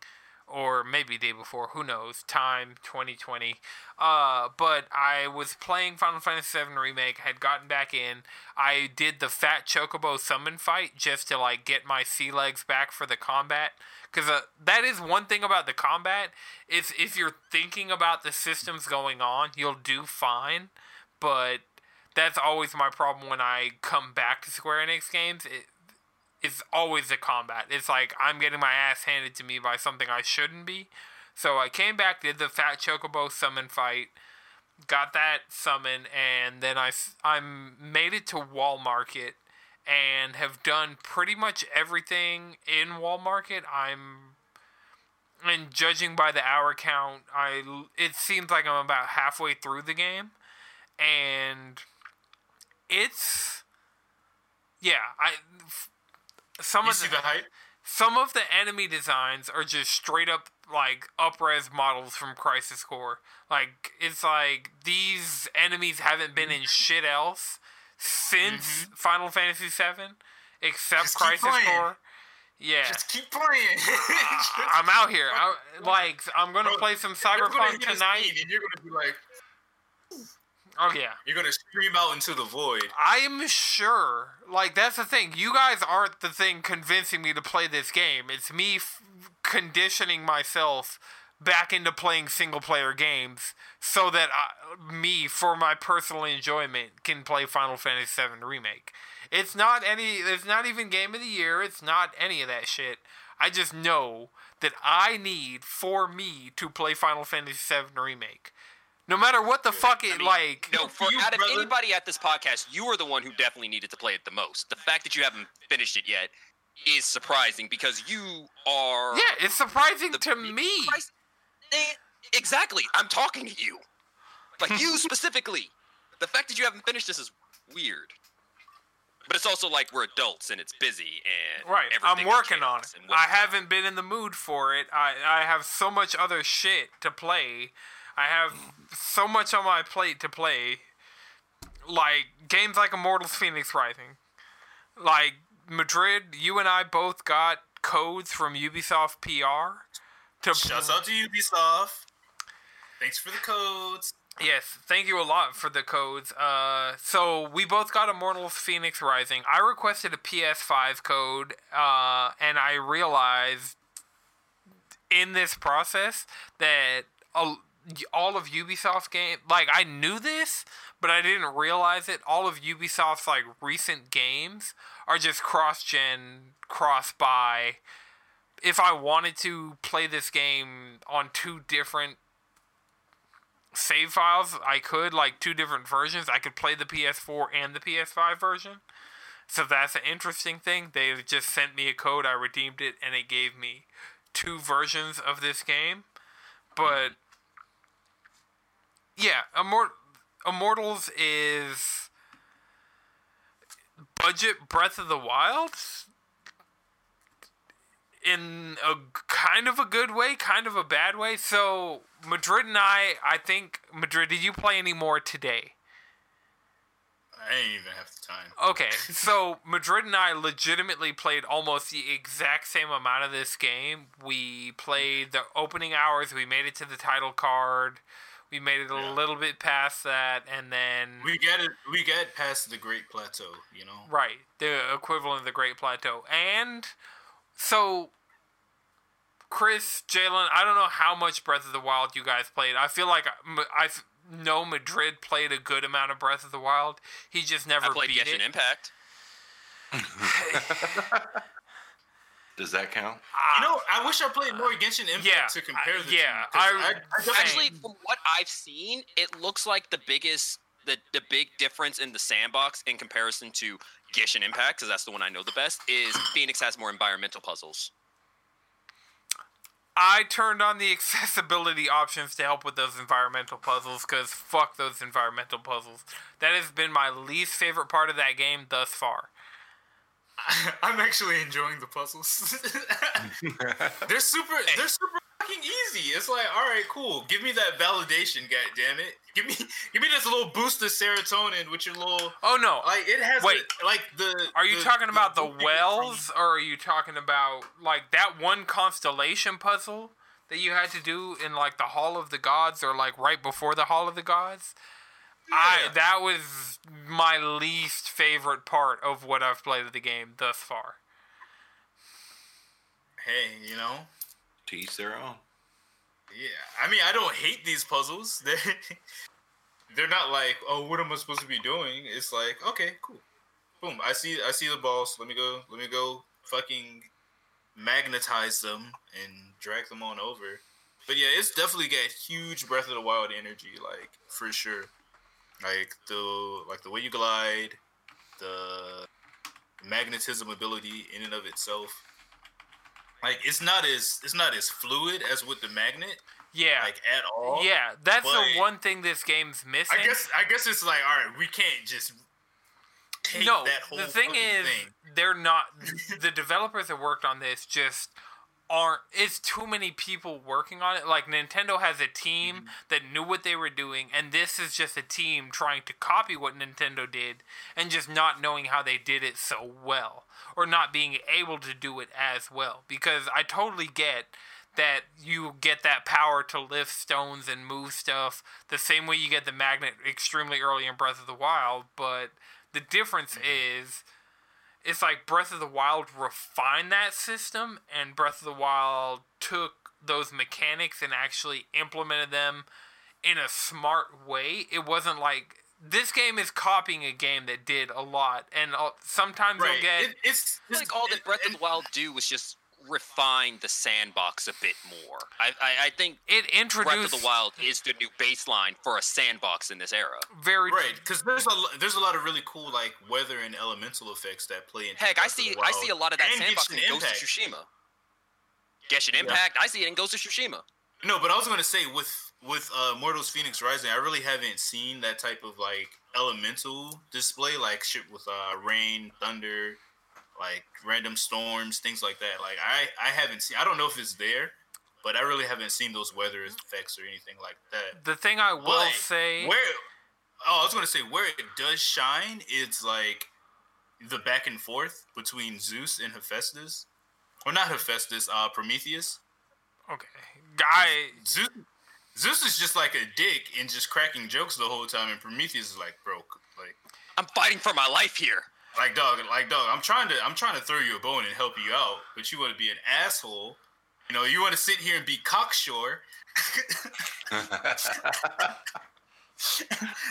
or maybe day before, who knows? Time 2020. Uh but I was playing Final Fantasy VII remake, had gotten back in. I did the Fat Chocobo summon fight just to like get my sea legs back for the combat because uh, that is one thing about the combat is if you're thinking about the systems going on you'll do fine but that's always my problem when i come back to square enix games it, it's always the combat it's like i'm getting my ass handed to me by something i shouldn't be so i came back did the fat chocobo summon fight got that summon and then I I made it to wall market and have done pretty much everything in Wall Market. I'm and judging by the hour count, I it seems like I'm about halfway through the game, and it's yeah. I some You of see the, the hype? some of the enemy designs are just straight up like upres models from Crisis Core. Like it's like these enemies haven't been in shit else since Final Fantasy VII, except Mm-hmm. Just Crisis. Core. Yeah, Just keep playing. I'm out here. I, like I'm gonna Bro, play some Cyberpunk tonight. And you're gonna be like, Oh yeah. you're gonna scream out into the void. I'm sure. Like that's the thing. You guys aren't the thing convincing me to play this game. It's me f- conditioning myself back into playing single player games so that I, me for my personal enjoyment can play Final Fantasy VII remake. It's not any it's not even game of the year. It's not any of that shit. I just know that I need for me to play Final Fantasy VII remake. No matter what the fuck it I mean, like No, Good for for you, out of brother. anybody at this podcast, you are the one who definitely needed to play it the most. The fact that you haven't finished it yet is surprising because you are. Yeah, it's surprising the- to me. Christ- exactly. I'm talking to you. Like you specifically. The fact that you haven't finished this is weird. But it's also like we're adults and it's busy and Right, I'm working on it. I haven't been in the mood for it. I, I have so much other shit to play. I have so much on my plate to play. Like games like Immortals Fenyx Rising. Like Madrid, you and I both got codes from Ubisoft PR to Shouts out to Ubisoft. Thanks for the codes. Yes, thank you a lot for the codes. Uh, so we both got Immortals Fenyx Rising. I requested a PS5 code, uh, and I realized in this process that all all of Ubisoft's game, like I knew this, but I didn't realize it. All of Ubisoft's like recent games are just cross-gen, cross-buy. If I wanted to play this game on two different save files I could like two different versions. I could play the PS4 and the PS5 version. So that's an interesting thing. They just sent me a code, I redeemed it, and it gave me two versions of this game, but yeah, Immort- Immortals is budget Breath of the Wild in a kind of a good way, kind of a bad way. So Madrid and I, I think Madrid. Did you play any more today? I ain't even have the time. Okay, so Madrid and I legitimately played almost the exact same amount of this game. We played the opening hours, we made it to the title card, we made it a Yeah. little bit past that, and then We get it. We get past the Great Plateau. You know. right, the equivalent of the Great Plateau. And so Chris, Jalen, I don't know how much Breath of the Wild you guys played. I feel like um, I know Madrid played a good amount of Breath of the Wild. He just never I played beat Genshin it. Impact. Does that count? Ah, You know, I wish I played more Genshin Impact yeah, to compare the yeah, two. 'cause I- I, I Actually, from what I've seen, it looks like the biggest, the the big difference in the sandbox in comparison to Genshin Impact, because that's the one I know the best, is Fenyx has more environmental puzzles. I turned on the accessibility options to help with those environmental puzzles because fuck those environmental puzzles. That has been my least favorite part of that game thus far. I'm actually enjoying the puzzles. they're super. They're super fucking easy. It's like, all right, cool. Give me that validation. God damn it. Give me, give me this little boost of serotonin with your little. Oh no. Like it has. Wait. a- like the. Are you the- talking about the boosting wells or are you talking about like that one constellation puzzle that you had to do in like the Hall of the Gods or like right before the Hall of the Gods? I that was my least favorite part of what I've played of the game thus far. Hey, you know. To each their own. Yeah, I mean, I don't hate these puzzles. They they're not like, oh, what am I supposed to be doing? It's like, okay, cool, boom. I see, I see the balls. Let me go. Let me go. Fucking magnetize them and drag them on over. But yeah, it's definitely got huge Breath of the Wild energy, like for sure. Like the like the way you glide, the magnetism ability in and of itself. Like it's not as it's not as fluid as with the magnet, Yeah. like at all. Yeah, that's the one thing this game's missing. I guess I guess it's like all right, we can't just take no, that whole the thing is, thing. they're not. the developers that worked on this just aren't. It's too many people working on it. Like Nintendo has a team Mm-hmm. that knew what they were doing, and this is just a team trying to copy what Nintendo did, and just not knowing how they did it so well, or not being able to do it as well. Because I totally get that you get that power to lift stones and move stuff the same way you get the magnet extremely early in Breath of the Wild, but the difference is it's like Breath of the Wild refined that system and Breath of the Wild took those mechanics and actually implemented them in a smart way. It wasn't like this game is copying a game that did a lot and uh, sometimes Right. you'll get It, it's, I feel like all that it- Breath of the Wild do was just refine the sandbox a bit more. I, I, I think it Breath introduced of the Wild is the new baseline for a sandbox in this era. very Right, because there's a there's a lot of really cool like weather and elemental effects that play into. Heck, I Breath of see the I see a lot of that and sandbox in Genshin Ghost of Impact. Tsushima. Genshin Yeah. Impact, I see it in Ghost of Tsushima. No, but I was gonna say with with uh, Mortals Fenyx Rising, I really haven't seen that type of like elemental display, like shit with uh, rain, thunder, like random storms, things like that. Like I I haven't seen. I don't know if it's there, but I really haven't seen those weather effects or anything like that. the thing I will But say where oh, I was gonna say where it does shine, it's like the back and forth between Zeus and Hephaestus, or not Hephaestus, uh, Prometheus. okay. guy. Zeus, Zeus is just like a dick and just cracking jokes the whole time, and Prometheus is like, bro, like, I'm fighting for my life here. Like dog, like dog. I'm trying to, I'm trying to throw you a bone and help you out, but you want to be an asshole. You know, you want to sit here and be cocksure.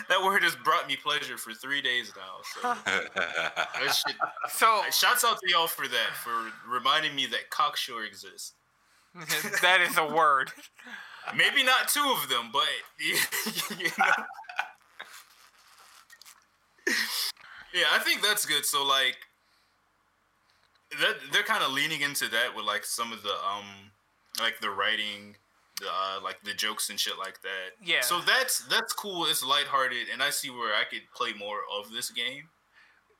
that word has brought me pleasure for three days now. So that shit, so shouts out to y'all for that, for reminding me that cocksure exists. that is a word. Maybe not two of them, but you know. Yeah, I think that's good. So like, that they're kind of leaning into that with like some of the um like the writing, the uh, like the jokes and shit like that. Yeah. So that's that's cool. It's lighthearted, and I see where I could play more of this game.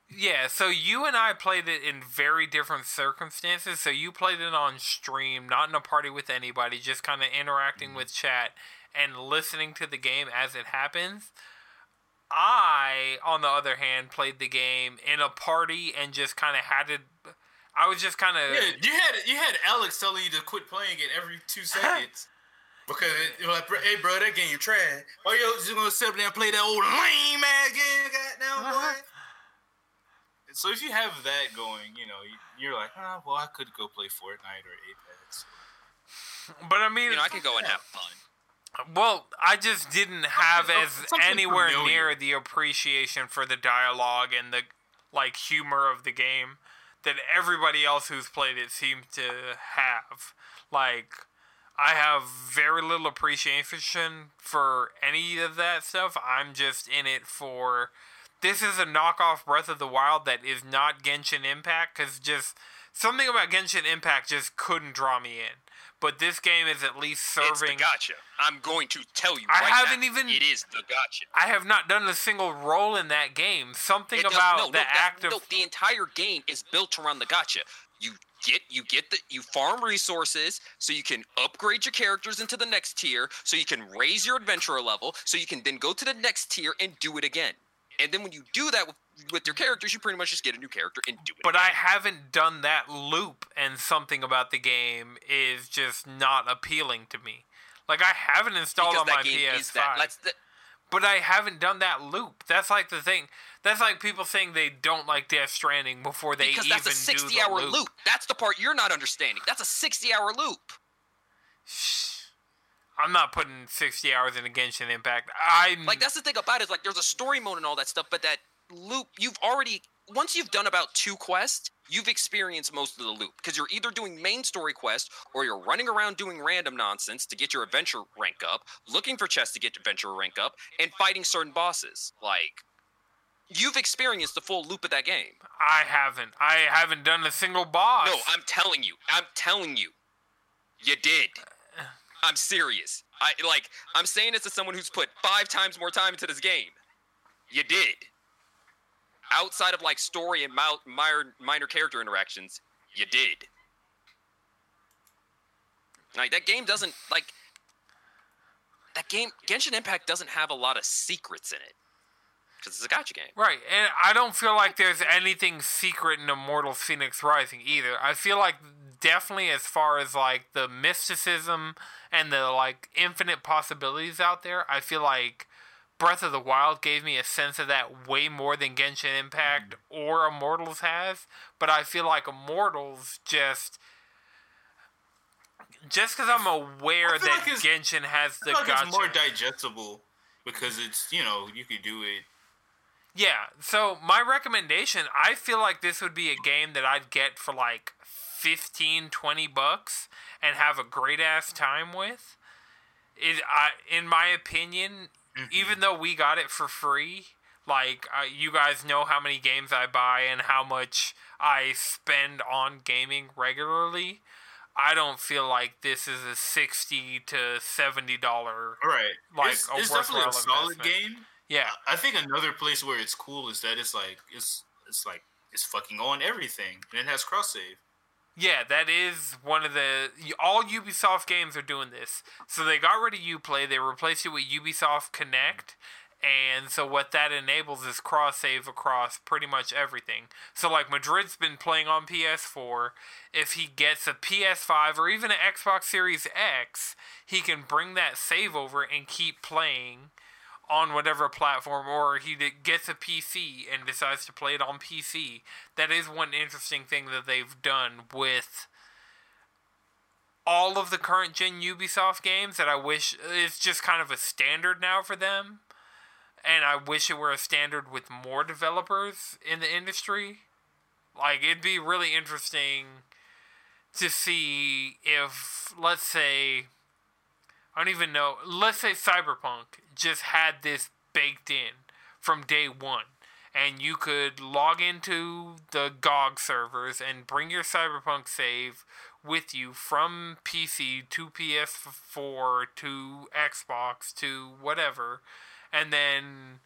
Yeah, so you and I played it in very different circumstances. So you played it on stream, not in a party with anybody, just kind of interacting with chat and listening to the game as it happens. I, on the other hand, played the game in a party and just kind of had it. I was just kind of. Yeah, you had you had Alex telling you to quit playing it every two seconds. Because it, you're like, hey, bro, that game trash. Oh, you just gonna sit up there and play that old lame ass game, goddamn boy. Uh-huh. so if you have that going, you know, you- you're like, oh, well, I could go play Fortnite or Apex. But I mean, You know, I could go and have fun. Well, I just didn't have as something anywhere familiar. near the appreciation for the dialogue and the like humor of the game that everybody else who's played it seemed to have. Like I have very little appreciation for any of that stuff. I'm just in it for this is a knockoff Breath of the Wild that is not Genshin Impact cuz just something about Genshin Impact just couldn't draw me in. But this game is at least serving. It's the gotcha. I'm going to tell you. I right haven't now, even- It is the gotcha. I have not done a single role in that game. Something does- about no, the no, that- act of no, the entire game is built around the gotcha. You get you get the you farm resources so you can upgrade your characters into the next tier, so you can raise your adventurer level, so you can then go to the next tier and do it again. And then when you do that with, with your characters, you pretty much just get a new character and do it. but I haven't done that loop, and something about the game is just not appealing to me. Like I haven't installed because on my game PS5, is that. The, but I haven't done that loop. That's like the thing. That's like people saying they don't like Death Stranding before they because even that's a sixty-hour loop. loop. That's the part you're not understanding. That's a 60 hour loop. I'm not putting 60 hours in a Genshin Impact. I'm Like that's the thing about it is like there's a story mode and all that stuff, but that loop you've already once you've done about two quests, you've experienced most of the loop because you're either doing main story quests or you're running around doing random nonsense to get your adventure rank up, looking for chests to get adventure rank up, and fighting certain bosses. Like you've experienced the full loop of that game. I haven't. I haven't done a single boss. No, I'm telling you. I'm telling you. You did. I'm serious. I like I'm saying this to someone who's put 5 times more time into this game. You did. Outside of like story and minor minor character interactions, you did. Like that game doesn't like that game Genshin Impact doesn't have a lot of secrets in it. Cuz it's a gotcha game. Right, and I don't feel like there's anything secret in Immortal Fenyx Rising either. I feel like definitely as far as like the mysticism and the like infinite possibilities out there, I feel like Breath of the Wild gave me a sense of that way more than Genshin Impact or Immortals has. But I feel like Immortals just just because I'm aware that like Genshin has I the feel like gotcha. it's more digestible because it's you know you could do it. Yeah, so my recommendation, I feel like this would be a game that I'd get for like 15, 20 bucks and have a great ass time with. Is I in my opinion, even though we got it for free, like uh, you guys know how many games I buy and how much I spend on gaming regularly. I don't feel like this is a 60 to 70 dollar Right. Like, it's, a it's definitely a solid investment. game. Yeah. I think another place where it's cool is that it's like it's it's like it's fucking on everything and it has cross save. Yeah, that is one of the all Ubisoft games are doing this. So they got rid of UPlay, they replaced it with Ubisoft Connect, and so what that enables is cross save across pretty much everything. So like Madrid's been playing on PS4, if he gets a PS5 or even an Xbox Series X, he can bring that save over and keep playing on whatever platform, or he gets a PC and decides to play it on PC. That is one interesting thing that they've done with all of the current gen Ubisoft games that I wish it's just kind of a standard now for them. And I wish it were a standard with more developers in the industry. Like, it'd be really interesting to see if, let's say, I don't even know. Let's say Cyberpunk just had this baked in from day one, and you could log into the GOG servers and bring your Cyberpunk save with you from PC to PS4 to Xbox to whatever, and then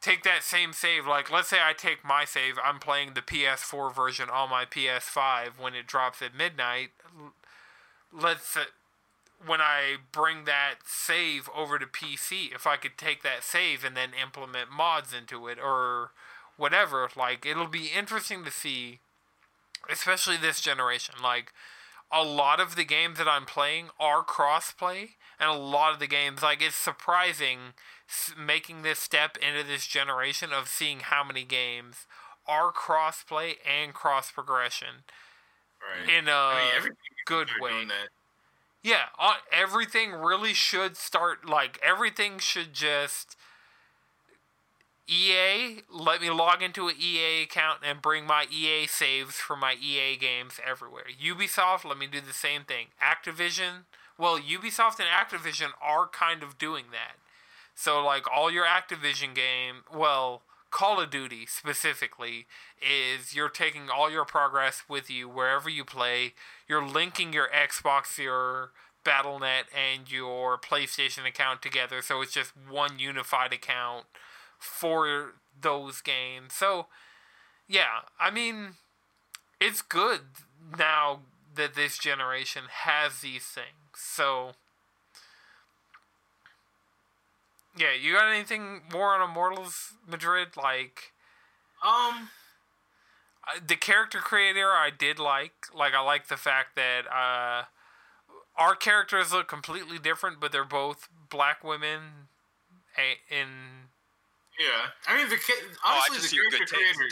take that same save. Like, let's say I take my save, I'm playing the PS4 version on my PS5 when it drops at midnight. Let's when I bring that save over to PC, if I could take that save and then implement mods into it or whatever, like it'll be interesting to see, especially this generation. Like a lot of the games that I'm playing are crossplay, and a lot of the games, like it's surprising making this step into this generation of seeing how many games are crossplay and cross progression Right. in a I mean, good way. that. Yeah, uh, everything really should start like everything should just EA let me log into an EA account and bring my EA saves for my EA games everywhere. Ubisoft let me do the same thing. Activision, well, Ubisoft and Activision are kind of doing that. So like all your Activision game, well, Call of Duty specifically is you're taking all your progress with you wherever you play. You're linking your Xbox, your BattleNet, and your PlayStation account together, so it's just one unified account for those games. So, yeah, I mean, it's good now that this generation has these things. So, yeah, you got anything more on Immortals Madrid? Like, Um, uh, the character creator I did like. Like I like the fact that uh, our characters look completely different, but they're both black women. In yeah. I mean, the ca- Oh, I honestly, just the character creator,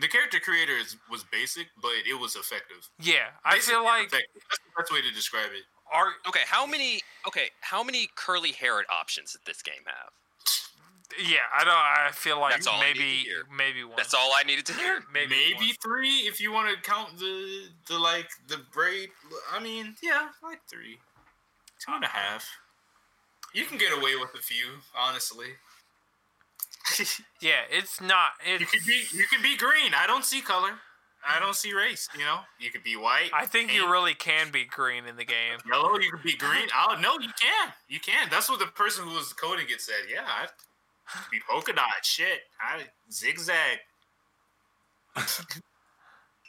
the character creator is, was basic, but it was effective. yeah, I feel like effective. that's the best way to describe it. Our Okay, how many? Okay, how many curly haired options did this game have? yeah. I don't. I feel like That's all I need to maybe hear. maybe one. That's all I needed to hear. Maybe, Maybe three if you want to count the the like the braid. I mean, yeah, like three, two and a half. You can get away with a few, honestly. Yeah, it's not. It's. you could be you could be green. I don't see color. I don't see race. You know, you could be white. I think you really can be green in the game. yellow. You could be green. Oh no, you can. You can. That's what the person who was coding it said. Yeah, I could be polka dot. Shit, I zigzag.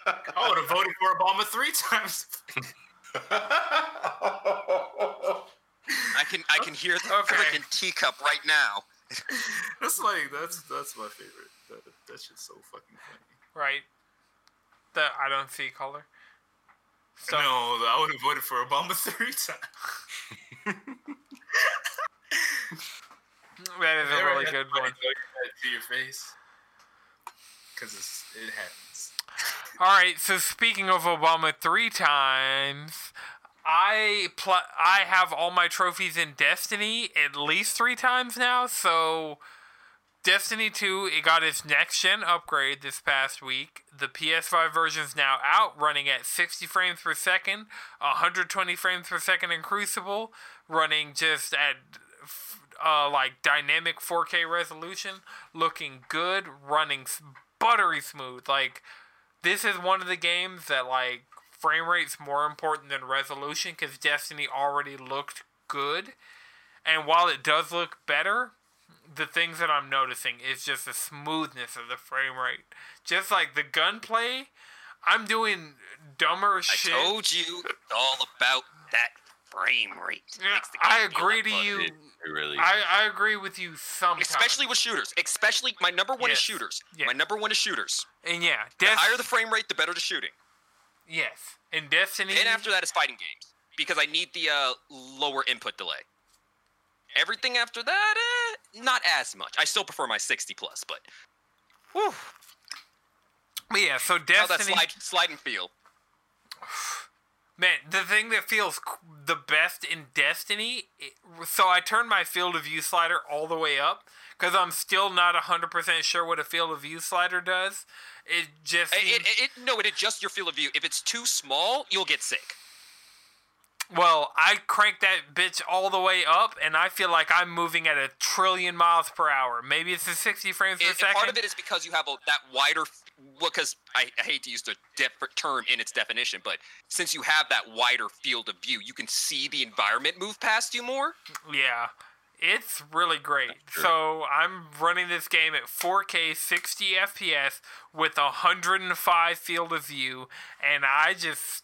I would have voted for Obama three times. I can I can hear the Okay. freaking teacup right now. that's like that's that's my favorite. That, that shit's so fucking funny. Right. That I don't see color. So no, I would have voted for Obama three times. that is a really good one. to your face. Because it happens. All right. So speaking of Obama three times, I pl- I have all my trophies in Destiny at least three times now. So Destiny 2, it got its next gen upgrade this past week. The PS5 version is now out, running at 60 frames per second, 120 frames per second in Crucible, running just at uh, like dynamic 4K resolution, looking good, running buttery smooth. Like, this is one of the games that, like, frame rate's more important than resolution because Destiny already looked good. And while it does look better, the things that I'm noticing is just the smoothness of the frame rate. Just like the gunplay, I'm doing dumber I shit. I told you all about that frame rate. Yeah, I agree like to fun. you. It, it really. I, I agree with you sometimes. Especially with shooters. Especially my number one Yes. is shooters. Yeah. My number one is shooters. and yeah, The higher the frame rate, the better the shooting. yes, in Destiny. And after that is fighting games because I need the uh, lower input delay. Everything after that, eh, not as much. I still prefer my 60 plus, but whew, But yeah, so how that Destiny. slide, slide and feel. Man, the thing that feels the best in Destiny, so I turned my field of view slider all the way up because I'm still not 100% sure what a field of view slider does. It just. It, it, it, no, it adjusts your field of view. If it's too small, you'll get sick. Well, I crank that bitch all the way up, and I feel like I'm moving at a trillion miles per hour. Maybe it's a 60 frames per and second. part of it is because you have a, that wider, well, because I, I hate to use the different term in its definition, but since you have that wider field of view, you can see the environment move past you more. Yeah. It's really great. So I'm running this game at 4K 60 FPS with 105 field of view, and I just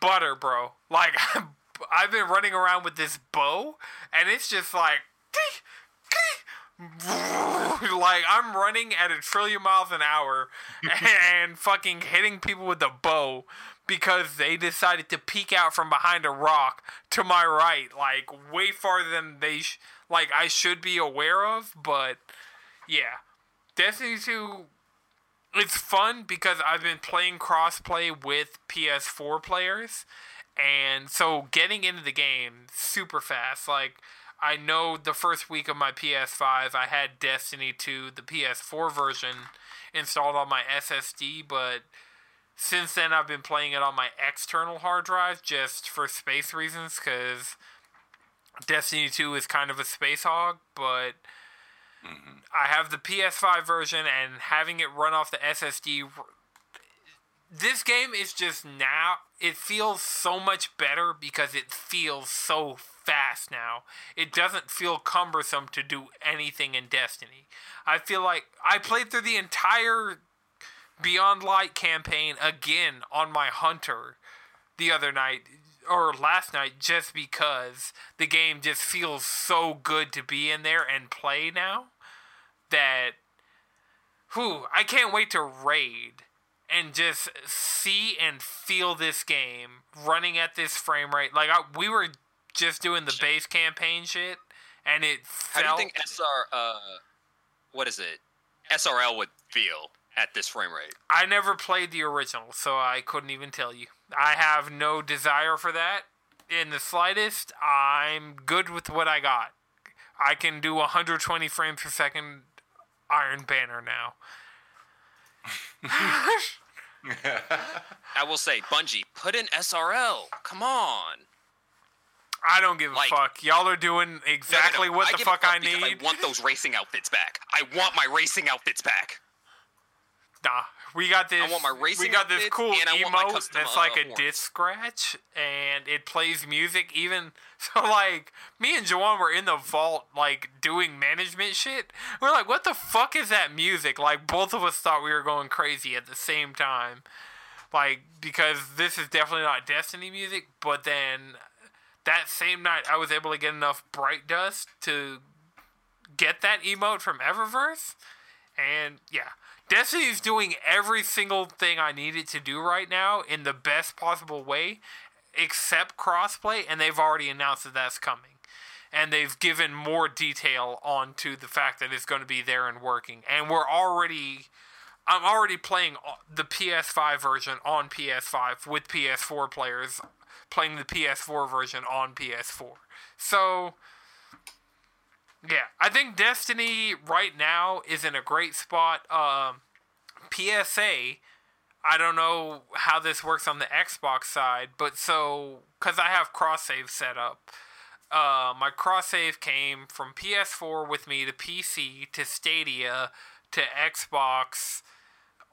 butter, bro. Like I've been running around with this bow, and it's just like. like I'm running at a trillion miles an hour and fucking hitting people with the bow because they decided to peek out from behind a rock to my right, like way farther than they sh- like I should be aware of. But yeah, Destiny Two, it's fun because I've been playing crossplay with PS4 players, and so getting into the game super fast. Like I know the first week of my PS5, I had Destiny 2, the PS4 version, installed on my SSD, but since then I've been playing it on my external hard drive just for space reasons because Destiny 2 is kind of a space hog, but Mm-hmm. I have the PS5 version and having it run off the SSD. This game is just now, it feels so much better because it feels so fast now. It doesn't feel cumbersome to do anything in Destiny. I feel like I played through the entire Beyond Light campaign again on my Hunter the other night or last night just because the game just feels so good to be in there and play now that whew, I can't wait to raid and just see and feel this game running at this frame rate. Like I, we were just doing the base campaign shit and it How do you think SR, uh, what is it, SRL would feel at this frame rate? I never played the original, so I couldn't even tell you. I have no desire for that in the slightest. I'm good with what I got. I can do 120 frames per second Iron Banner now. I will say, Bungie, put in SRL. Come on. I don't give a fuck. Y'all are doing No, no, exactly no. what I the fuck I need. I want those racing outfits back. I want my racing outfits back. Nah, we got this. want my we got this cool and I want my emote that's like uh, a disc scratch, and it plays music. Even so, like me and Jawan were in the vault, like doing management shit. We're like, "What the fuck is that music?" Like both of us thought we were going crazy at the same time, like because this is definitely not Destiny music. But then that same night, I was able to get enough bright dust to get that emote from Eververse. And yeah, Destiny's doing every single thing I need it to do right now in the best possible way, except crossplay, and they've already announced that that's coming. And they've given more detail onto the fact that it's going to be there and working. And we're already, I'm already playing the PS5 version on PS5 with PS4 players playing the PS4 version on PS4. So, yeah, I think Destiny right now is in a great spot. Um, PSA, I don't know how this works on the Xbox side, but so because I have cross save set up, uh, my cross save came from PS4 with me to PC to Stadia to Xbox,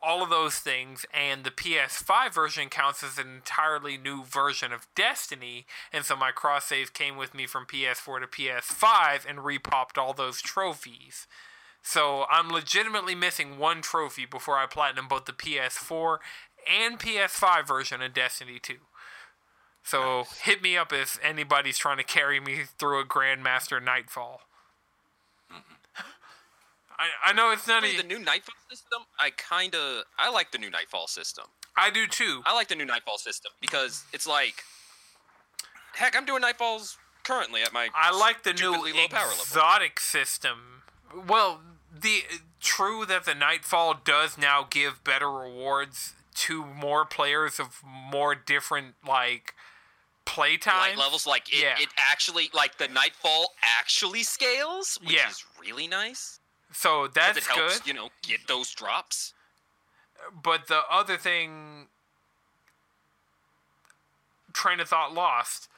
all of those things, and the PS5 version counts as an entirely new version of Destiny, and so my cross save came with me from PS4 to PS5 and repopped all those trophies. So I'm legitimately missing one trophy before I platinum both the PS4 and PS5 version of Destiny 2. So hit me up if anybody's trying to carry me through a Grandmaster Nightfall. I, I know it's not a, the new Nightfall system, I kind of I like the new Nightfall system. I do too. I like the new Nightfall system because it's like, heck, I'm doing Nightfalls currently at my. I like the new low power level. exotic system. Well, the true that the Nightfall does now give better rewards to more players of more different like playtime levels like it, Yeah. it actually like the nightfall actually scales which Yeah. is really nice So that's it helps good. you know get those drops But the other thing, train of thought lost.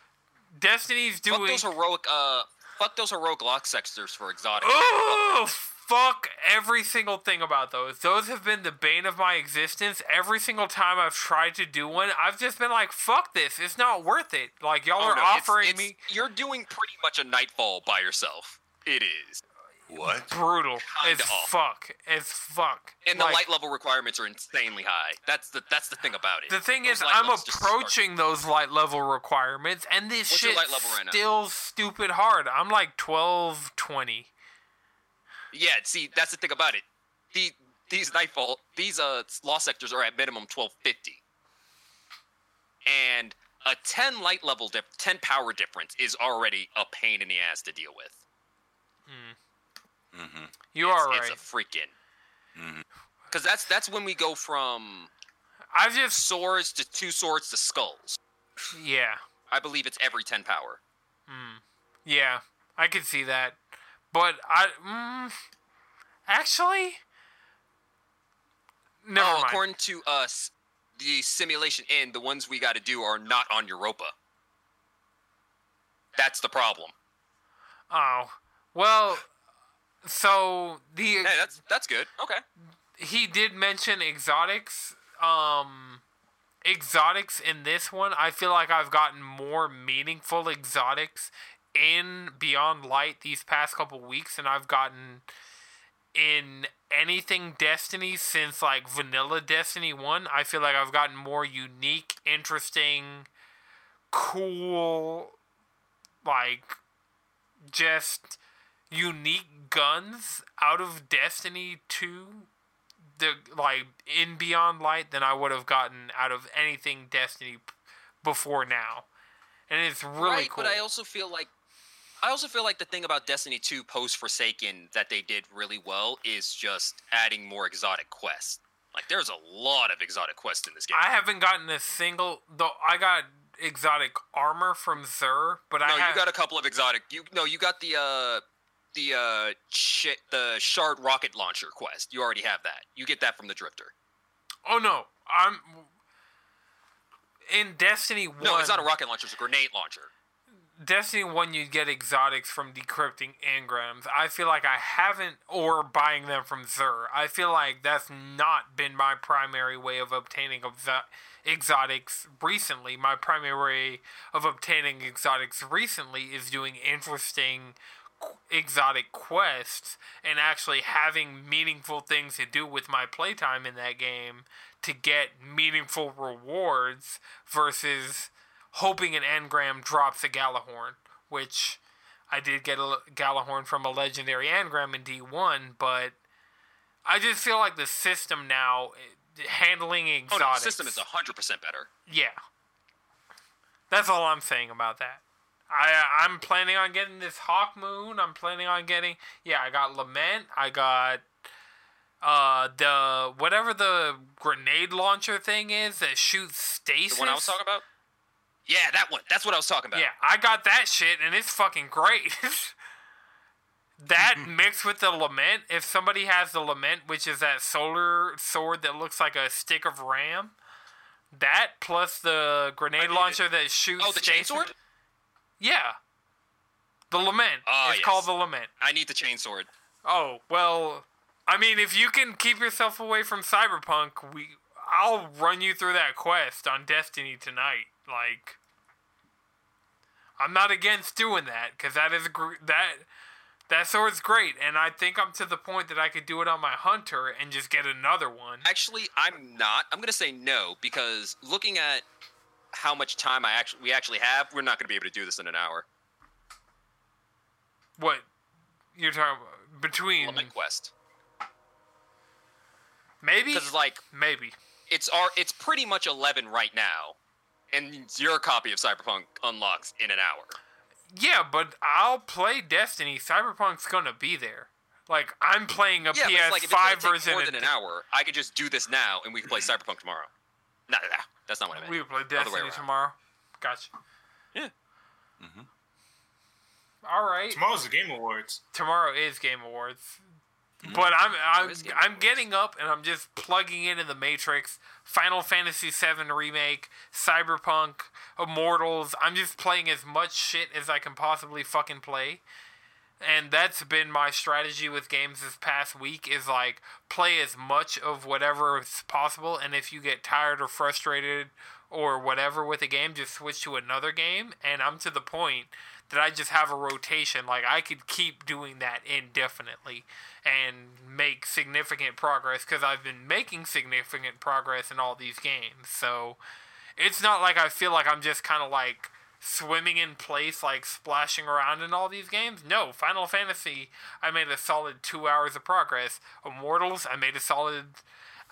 Destiny's Fuck doing. those heroic, uh, fuck those heroic lost sectors for exotic. Oh, fuck every single thing about those. Those have been the bane of my existence. Every single time I've tried to do one, I've just been like, fuck this. It's not worth it. Like, y'all Oh, are no, it's- offering it's- me You're doing pretty much a nightfall by yourself. It is, What? brutal Kinda as off. fuck. As fuck. and the Like, light level requirements are insanely high. That's the that's the thing about it. The thing Those is, I'm levels just start- approaching those light level requirements, and this What's shit light level right now? still stupid hard. I'm like 12, 20. Yeah, see, that's the thing about it. The these nightfall, these uh lost sectors are at minimum twelve fifty, and a ten light level dip, ten power difference is already a pain in the ass to deal with. Mm-hmm. You it's, are right. It's a freaking. Because that's that's when we go from I've just, swords to two swords to skulls. yeah. I believe it's every ten power. Yeah, I could see that, but I mm, actually never oh, mind. according to us, the simulation in the ones we got to do are not on Europa. That's the problem. oh, well, so the Hey, that's that's good. Okay. he did mention exotics. Um, exotics in this one, I feel like I've gotten more meaningful exotics in Beyond Light these past couple weeks than I've gotten in anything Destiny since like vanilla Destiny 1. I feel like I've gotten more unique, interesting, cool, like just unique guns out of Destiny 2 the like in Beyond Light than I would have gotten out of anything Destiny before now. And it's really right, cool. but I also feel like I also feel like the thing about Destiny 2 post Forsaken that they did really well is just adding more exotic quests. Like there's a lot of exotic quests in this game. I haven't gotten a single though I got exotic armor from Xur, but I no, have you got a couple of exotic. You no, you got the uh the uh shit the shard rocket launcher quest. You already have that. You get that from the Drifter. Oh no. I'm in Destiny 1. No, it's not a rocket launcher. It's a grenade launcher. Destiny 1, you get exotics from decrypting engrams. I feel like I haven't, or buying them from Xur. I feel like that's not been my primary way of obtaining exo- exotics recently. My primary way of obtaining exotics recently is doing interesting exotic quests and actually having meaningful things to do with my playtime in that game to get meaningful rewards versus hoping an engram drops a Gjallarhorn, which I did get a Gjallarhorn from a legendary engram in D1, but I just feel like the system now eh, handling Oh no, the system is hundred percent better. Yeah. That's all I'm saying about that. I uh, I'm planning on getting this Hawkmoon. I'm planning on getting yeah. I got Lament. I got uh the whatever the grenade launcher thing is that shoots stasis. The one I was talking about. Yeah, that one. That's what I was talking about. Yeah, I got that shit, and it's fucking great. that mixed with the lament, if somebody has the lament, which is that solar sword that looks like a stick of ram, that plus the grenade launcher that shoots. Oh, the stasis- chainsword. Yeah. The lament. Ah, it's yes. called the lament. I need the chainsword. Oh well, I mean, if you can keep yourself away from Cyberpunk, we I'll run you through that quest on Destiny tonight. Like, I'm not against doing that because that is gr- that that sword's great, and I think I'm to the point that I could do it on my hunter and just get another one. Actually, I'm not. I'm gonna say no because looking at how much time I actually we actually have, we're not gonna be able to do this in an hour. What you're talking about between quest maybe because like maybe it's our it's pretty much 11 right now, and your copy of Cyberpunk unlocks in an hour. yeah, but I'll play Destiny. Cyberpunk's gonna be there. Like I'm playing a Yeah, but it's like if it's PS5 gonna version. more than an hour, I could just do this now and we can play Cyberpunk tomorrow. No, no, no, that's not what I meant. We play Other Destiny tomorrow. Gotcha. Yeah. Mhm. All right. Tomorrow's the Game Awards. Tomorrow is Game Awards. But I'm I'm, I'm Boys. getting up and I'm just plugging into the Matrix, Final Fantasy VII remake, Cyberpunk, Immortals. I'm just playing as much shit as I can possibly fucking play. And that's been my strategy with games this past week is like play as much of whatever is possible. And if you get tired or frustrated or whatever with a game just switch to another game. And I'm to the point that I just have a rotation. Like I could keep doing that indefinitely and make significant progress cuz I've been making significant progress in all these games. So it's not like I feel like I'm just kind of like swimming in place, like splashing around in all these games. No, Final Fantasy, I made a solid two hours of progress. Immortals, I made a solid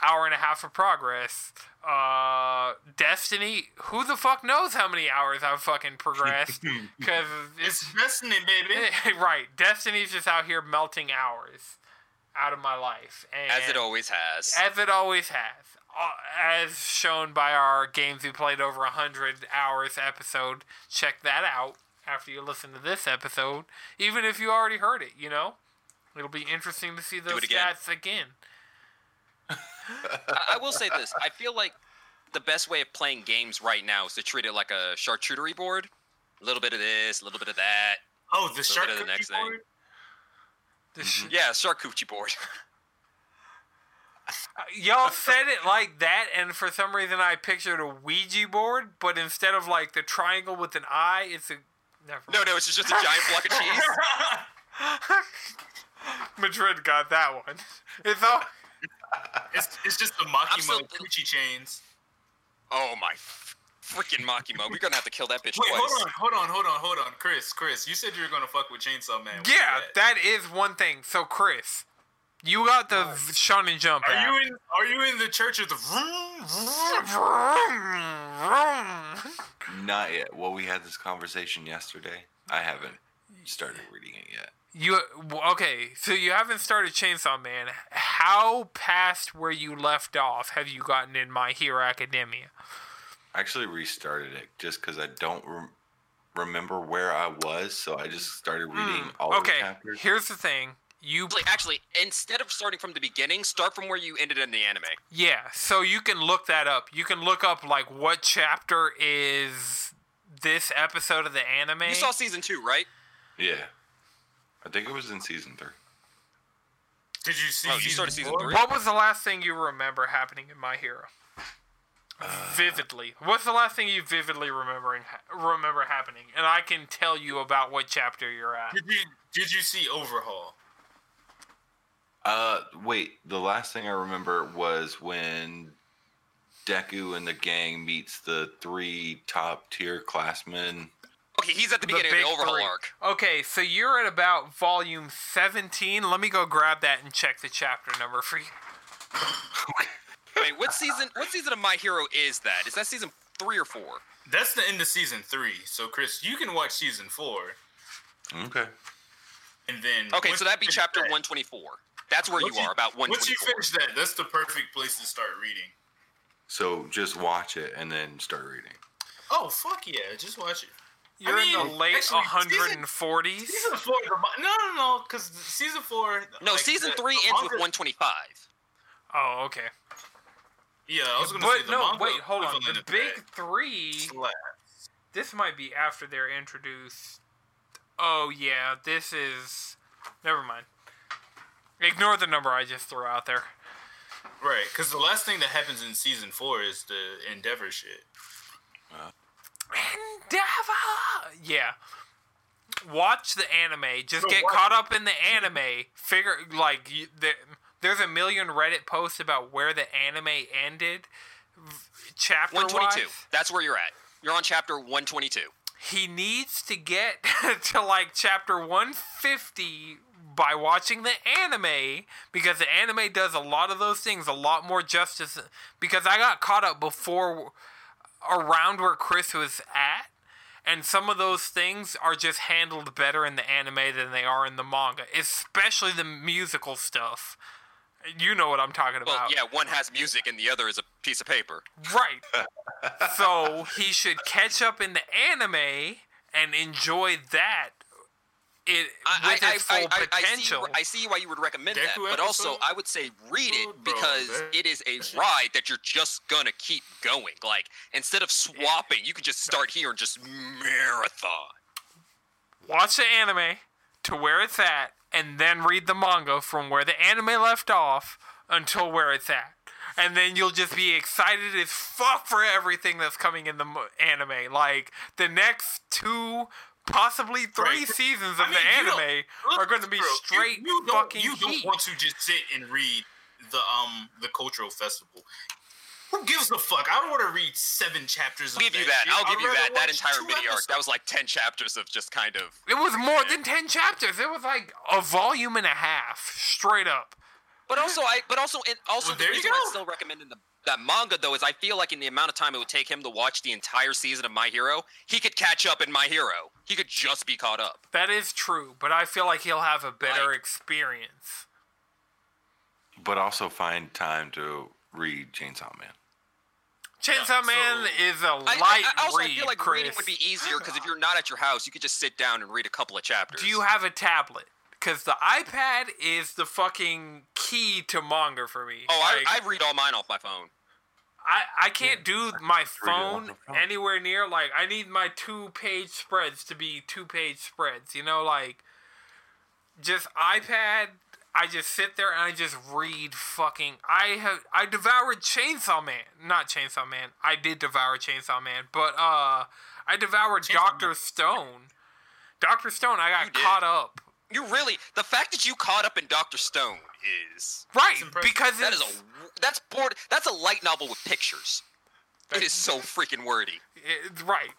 hour and a half of progress. Uh, Destiny, who the fuck knows how many hours I've fucking progressed? Because It's it's Destiny, baby. right. Destiny's just out here melting hours out of my life, and As it always has. as it always has. As shown by our games we played over 100 hours episode. Check that out after you listen to this episode. Even if you already heard it, you know? It'll be interesting to see those again. stats again. I, I will say this. I feel like the best way of playing games right now is to treat it like a charcuterie board. A little bit of this, a little bit of that. Oh, the bit shark the next thing. board? The mm-hmm. sh- Yeah, charcuterie board. Y'all said it like that, and for some reason I pictured a Ouija board, but instead of like the triangle with an eye, it's a. Never no, no, it's just a giant block of cheese. Madrid got that one. It's all. It's, it's just the I'm Makima Gucci chains. Oh my freaking Makima. We're gonna have to kill that bitch Wait, twice. hold on, hold on, hold on, hold on, Chris, Chris. You said you were gonna fuck with Chainsaw Man. Where Yeah, that is one thing. So, Chris, you got the v- Shonen Jump Are app. you in? Are you in the church of the? vroom, vroom? Not yet. Well, we had this conversation yesterday. I haven't started reading it yet. You okay? So you haven't started Chainsaw Man. How past where you left off have you gotten in My Hero Academia? I actually restarted it just because I don't rem- remember where I was, so I just started reading all the Hmm, Okay, here's the thing. You Actually, actually, instead of starting from the beginning, start from where you ended in the anime. yeah. So you can look that up. You can look up like what chapter is this episode of the anime. You saw season two, right? Yeah, I think it was in season three. Did you see? Oh, you started season three? What was the last thing you remember happening in My Hero? Uh, vividly. What's the last thing you vividly remembering remember happening? And I can tell you about what chapter you're at. Did you Did you see Overhaul? Uh, wait. The last thing I remember was when Deku and the gang meets the three top tier classmen. Okay, he's at the The beginning of big the overhaul three. arc. Okay, so you're at about volume 17. Let me go grab that and check the chapter number for you. Wait, what season? What season of My Hero is that? Is that season three or four? That's the end of season three. So Chris, you can watch season four, Okay. and then Okay, so that'd be chapter 124. That's where once you are, about one. Once you finish that, that's the perfect place to start reading. So just watch it and then start reading. Oh fuck yeah, just watch it. You're in mean, the late actually, 140s. Season four, the, no, no, no, because season four. No, like, season the- three the ends with 125. Oh, okay. Yeah, I was gonna But say the no, manga wait, hold on. The big that three. slaps. This might be after they're introduced. Oh yeah, this is. Never mind. Ignore the number I just threw out there. Right, because the last thing that happens in season four is the Endeavor shit. Endeavor. Yeah. Watch the anime. Just So get what- caught up in the anime. Figure like you, the, there's a million Reddit posts about where the anime ended. Chapter 122. wise. That's where you're at. You're on chapter 122. he needs to get to like chapter 150 by watching the anime because the anime does a lot of those things a lot more justice because I got caught up before around where Chris was at and some of those things are just handled better in the anime than they are in the manga especially the musical stuff you know what I'm talking Well, about yeah, one has music and the other is a piece of paper. Right. so he should catch up in the anime and enjoy that it I, with I, its I, full I, I, see, potential. I see why you would recommend that, Deku but also? I would say read it bro, because that- it is a ride that you're just gonna keep going. Like instead of swapping, you could just start here and just marathon. Watch the anime to where it's at, and then read the manga from where the anime left off until where it's at. And then you'll just be excited as fuck for everything that's coming in the anime. Like the next two, possibly three Right. seasons of I mean, the anime Look, are going to be bro, you- straight you, don't, fucking You don't want to just sit and read the um the cultural festival. Who gives a fuck? I don't want to read seven chapters. I'll of give you that. shit. I'll give I'd you that. That entire two mini arc. That was like ten chapters of just kind of. It was more than ten chapters. It was like a volume and a half, straight up. But also, I. But also, and also Well, the there you reason I'm go. still recommending the that manga though is I feel like in the amount of time it would take him to watch the entire season of My Hero, he could catch up in My Hero. He could just be caught up. That is true, but I feel like he'll have a better Like- experience. But also find time to read Chainsaw Man. Chainsaw so- Man is a light I, I also read, feel like Chris. reading would be easier because if you're not at your house, you could just sit down and read a couple of chapters. Do you have a tablet? Because the iPad is the fucking key to manga for me. Oh, Like, I, I read all mine off my phone. I, I can't do my Read phone phone. anywhere near. Like, I need my two page spreads to be two page spreads. You know, like, just iPad. I just sit there and I just read fucking. I have I devoured Chainsaw Man, not Chainsaw Man. I did devour Chainsaw Man, but uh, I devoured Chainsaw Doctor Man. Stone. Doctor Stone, I got caught up. You really the fact that you caught up in Doctor Stone is Right, because that is it's, a that's board that's a light novel with pictures. It is so freaking wordy. it's right.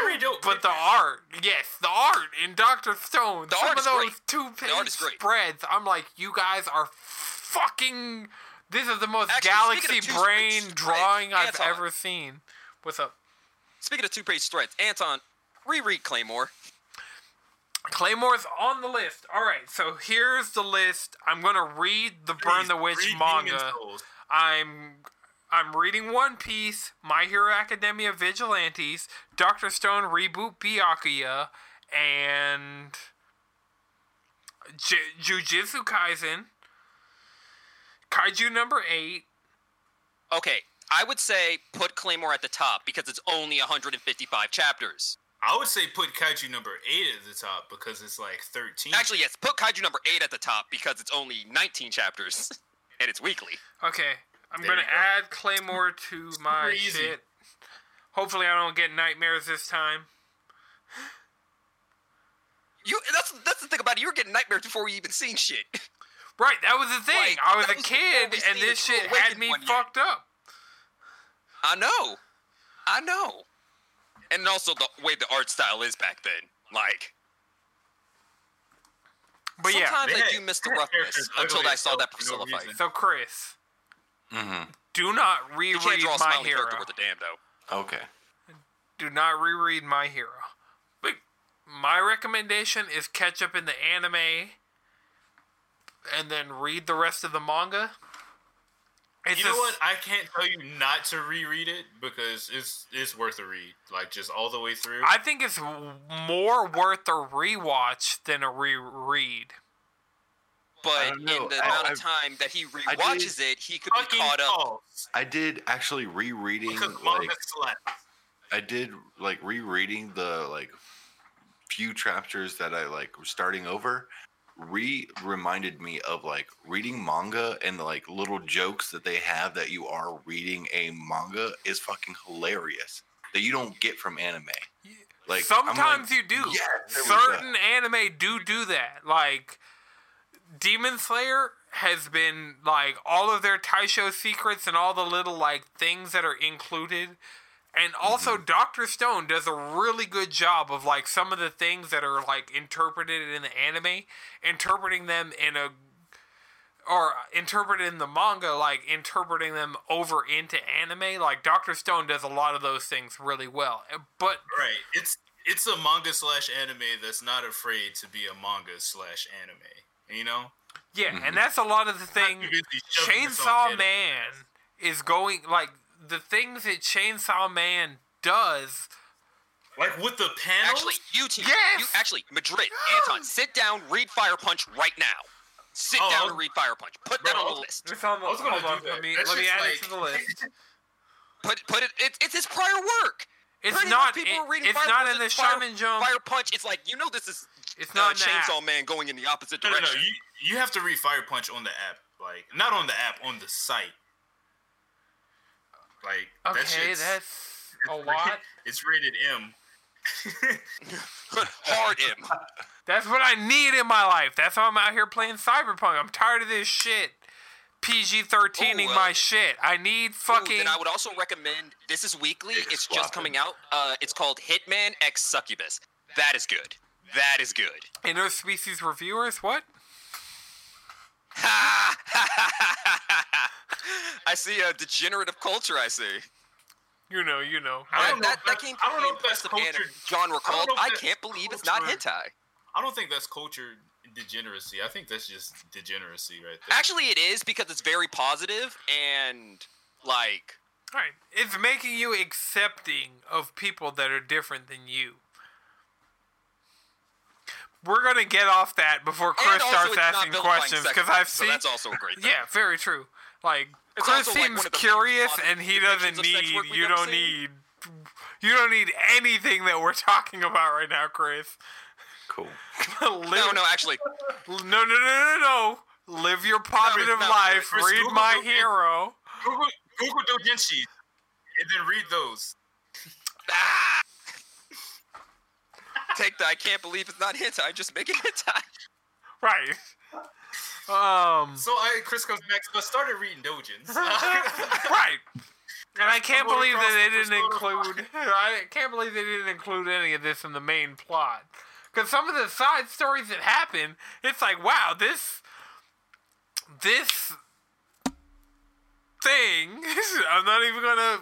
Very dope. But the art, yes, the art in Doctor Stone. The some art of is those great. two page art is great. spreads. I'm like, you guys are fucking. This is the most Actually, galaxy speaking of brain spreads, drawing I've Anton. ever seen. What's up? Speaking of two page threads, Anton, reread Claymore. Claymore's on the list. All right, so here's the list. I'm gonna read the Burn Please, the Witch manga. I'm I'm reading One Piece, My Hero Academia Vigilantes, Doctor Stone reboot Byakuya, and J- Jujutsu Kaisen, Kaiju number eight. Okay, I would say put Claymore at the top because it's only 155 chapters. I would say put Kaiju number eight at the top because it's like thirteen. Actually, yes, put Kaiju number 8 at the top because it's only 19 chapters and it's weekly. Okay, I'm There gonna go. add Claymore to my shit. Hopefully, I don't get nightmares this time. You that's that's the thing about it. You were getting nightmares before you even seen shit. Right, that was the thing. Like, I was a was kid, and this shit had me fucked up. I know. I know. And also the way the art style is back then. Like But yeah, sometimes I do miss the roughness until I saw hell that for no fight. so Chris, Mm-hmm. do not You reread can't draw a My Hero. character worth a damn though. Okay. do not reread My Hero. But my recommendation is catch up in the anime and then read the rest of the manga. It's You know just- what? I can't tell you not to reread it because it's it's worth a read. Like just all the way through. I think it's more worth a rewatch than a reread. But in the I- amount I- of time that he I rewatches it, he could be caught up. false. I did actually rereading like manga. I did like rereading the like few chapters that I like was starting over re reminded me of like reading manga and the like little jokes that they have that you are reading a manga is fucking hilarious that you don't get from anime. Like I'm like, Sometimes you do. "Yes, there we go." Certain anime do do that. Like Demon Slayer has been like all of their Taisho secrets and all the little like things that are included. And also Mm-hmm. Doctor Stone does a really good job of like some of the things that are like interpreted in the anime, interpreting them in a or interpreted in the manga, like interpreting them over into anime. Like Doctor Stone does a lot of those things really well. But Right. It's it's a manga slash anime that's not afraid to be a manga slash anime. You know? Yeah, Mhm. and that's a lot of the thing. Not too busy shoving its own Chainsaw Man is going like the things that Chainsaw Man does Like with the panels. Actually, you two. Yes! You actually, Madrid, Anton, sit down, read Fire Punch right now. Sit Oh, down and read Fire Punch. Put that on the list. It's on the, I was gonna hold on, do that. Let me, let me add like- it to the list. Put put it. it it's his prior work. It's Pretty not. people it- are reading it's Fire not Punch in the as Fire- Shonen Jump. Fire Punch. It's like you know this is It's uh, not in the app. Chainsaw Man going in the opposite No, no, no. direction. You you have to read Fire Punch on the app. Like not on the app, on the site. Like that Okay, shit's- that's a it's lot. It's rated M. Hard M. That's what I need in my life. That's why I'm out here playing Cyberpunk. I'm tired of this shit. PG 13ing uh, my shit. I need Ooh, fucking. then I would also recommend. This is weekly. Big It's just coming out. Uh, it's called Hitman X Succubus. That is good. That is good. Interspecies reviewers? What? I see a degenerative culture. I see. You know, you know. I don't know that, that that- came I from don't the know if that's impressive cultured- genre I called know if I Can't Believe It's Not cultured- Hentai. I don't think that's culture degeneracy. I think that's just degeneracy right there. Actually, it is because it's very positive and like Right. It's making you accepting of people that are different than you. We're gonna get off that before Chris and starts asking questions because I've seen. so seen. that's also a great thing. yeah, very true. Like It's Chris also, like, seems one of the curious, and he doesn't depictions of sex need. You don't seen. need. You don't need anything that we're talking about right now, Chris. Cool. Live- No, no, actually, no, no, no, no, no. Live your positive not life. Chris, Read Google- my Google- hero. Google Google doujinshi, and then read those. Take that. I can't believe it's not hentai. Just make it hentai. Right. Um. So I Chris comes back. So I started reading Dojins. right. And I can't stumbled believe that they didn't include. I can't believe they didn't include any of this in the main plot. Because some of the side stories that happen, it's like, wow, this, this thing. I'm not even gonna.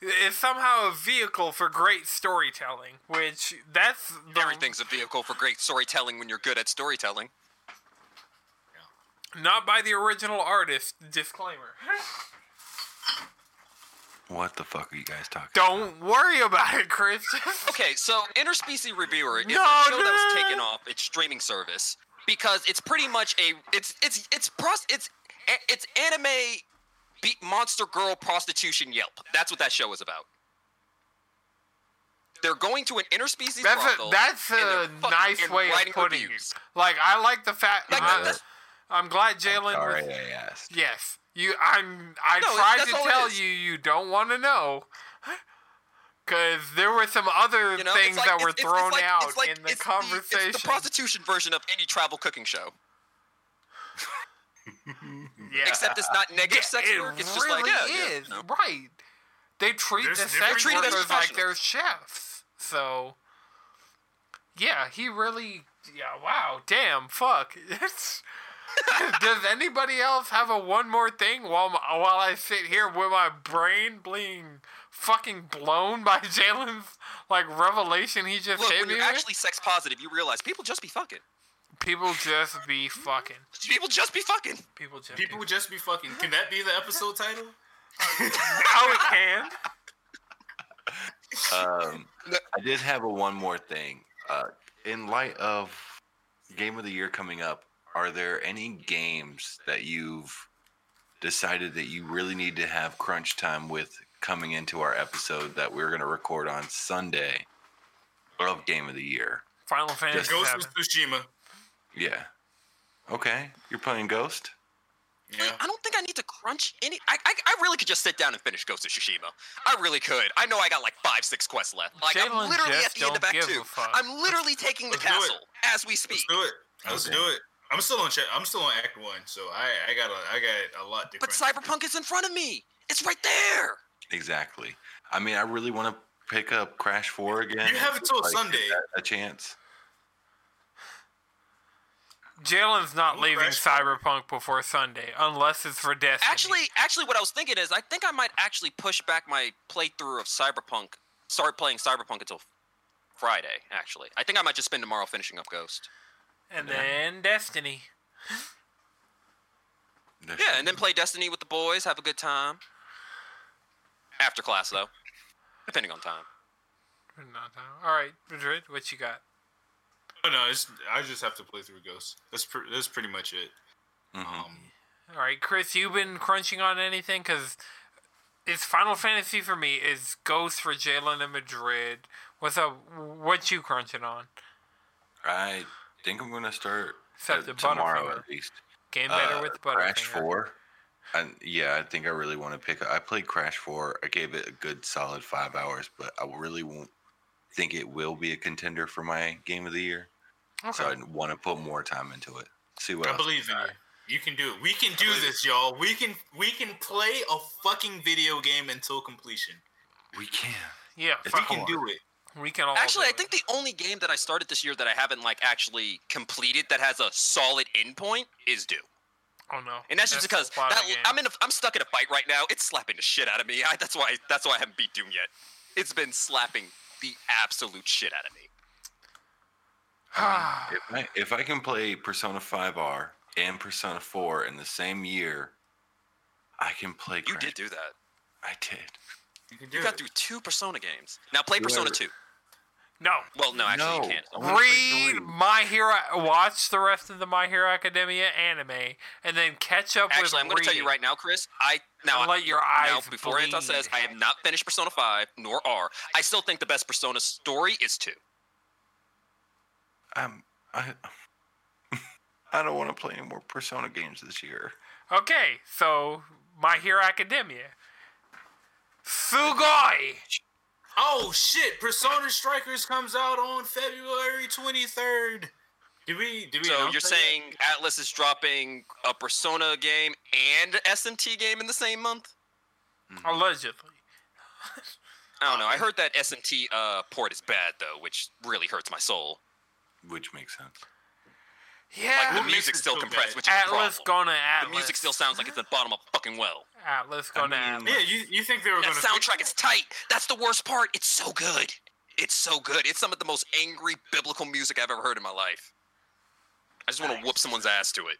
Is somehow a vehicle for great storytelling, which that's the, Everything's a vehicle for great storytelling when you're good at storytelling. not by the original artist. Disclaimer. What the fuck are you guys talking? Don't worry about it, Chris. Okay, so Interspecies Reviewer is No, a show no, that was taken off its streaming service because it's pretty much a it's it's it's pros it's it's anime beat monster girl prostitution Yelp. That's what that show is about. They're going to an interspecies That's a brothel, that's a nice way of putting reviews. it. Like I like the fact. Like, I, that's- I'm glad Jalen. Sorry, was- I asked. Yes, you. I'm. I No, tried to tell you. You don't want to know. Because there were some other You know, things like, that were it's, it's, thrown it's like, out it's like, in the it's conversation. it's the prostitution version of any travel cooking show, yeah. except it's not negative Yeah, sex it work. It's really just like yeah, yeah, is you know. right. They treat There's the sex They're treated as workers like they're chefs. So, yeah, he really. Yeah, wow, damn, fuck. It's, does anybody else have a one more thing while my, while I sit here with my brain being fucking blown by Jalen's like revelation he just Look, hit when me you're with? actually sex positive, you realize people just be fucking. People just be fucking. People just be fucking. People just People Be, just be fucking. Can that be the episode title? how it can. Um, I did have a one more thing. Uh, in light of Game of the Year coming up, are there any games that you've decided that you really need to have crunch time with coming into our episode that we're going to record on Sunday of Game of the Year? Final Fantasy Ghost of Tsushima. Yeah. Okay. You're playing Ghost? Like, Yeah. I don't think I need to crunch any. I, I, I really could just sit down and finish Ghost of Tsushima. I really could. I know I got like five, six quests left. Like Jalen I'm literally at the end of Act Two. I'm literally taking the let's do it. castle as we speak. Let's do it. Let's Okay. do it. I'm still on. Cha- I'm still on Act One, so I I got a I got a lot different. But. Cyberpunk is in front of me. It's right there. Exactly. I mean, I really want to pick up Crash 4 again. You have until Like, Sunday. A chance. Jalen's not Ooh, leaving Crash Four. Cyberpunk before Sunday, unless it's for Destiny. Actually, actually, what I was thinking is, I think I might actually push back my playthrough of Cyberpunk. Start playing Cyberpunk until Friday. Actually, I think I might just spend tomorrow finishing up Ghost. and Yeah. then Destiny. There's Yeah, and then play Destiny with the boys. Have a good time. After class, though, depending on time. on time. All right, Madrid, what you got? Oh no, it's, I just have to play through Ghosts. That's pre- that's pretty much it. Mhm. Um, All right, Chris, you been crunching on anything? Because it's Final Fantasy for me. Is Ghost for Jalen and Madrid. What's up? What you crunching on? I think I'm gonna start Except the tomorrow Butterfinger. at least. Game better Uh, with Crash Butterfinger. Four. And yeah, I think I really want to pick. Up. I played Crash Four. I gave it a good solid five hours, but I really won't think it will be a contender for my game of the year. So I want to put more time into it. See what I else believe in got. you. You can do it. We can do this, y'all. We can we can play a fucking video game until completion. We can. Yeah, If We can it. do it. We can all. Actually, do I it. think the only game that I started this year that I haven't like actually completed that has a solid endpoint is Doom. Oh no. And that's just because that. I'm in a, I'm stuck in a fight right now. It's slapping the shit out of me. I, that's why that's why I haven't beat Doom yet. It's been slapping the absolute shit out of me. I mean, if I if I can play Persona 5R and Persona 4 in the same year, I can play. You Crash. did do that. I did. You can do You got it. through two Persona games. Now play Persona Whoever- 2. No. Well, no, actually No. you can't. I wanna play Read three. My Hero. Watch the rest of the My Hero Academia anime, and then catch up with. Actually, I'm going to tell you right now, Chris. I now And let your now eyes before Anton says I have not finished Persona 5 nor are I still think the best Persona story is 2. I'm. I. I don't want to play any more Persona games this year. Okay, so My Hero Academia. Sugoi. Oh shit! Persona Strikers comes out on February 23rd. Did we? Did we? So you're that saying Atlus is dropping a Persona game and SMT game in the same month? Allegedly. I don't know. I heard that SMT uh, port is bad though, which really hurts my soul. Which makes sense. Yeah. Like the What music's still compressed, bad? which is a Atlus problem. gonna Atlus. The music still sounds like it's at the bottom of a fucking well. Atlus gonna mean- Atlus. Yeah, you, you think they were That going to soundtrack is tight. That's the worst part. It's so good. It's so good. It's some of the most angry biblical music I've ever heard in my life. I just want to whoop someone's ass to it.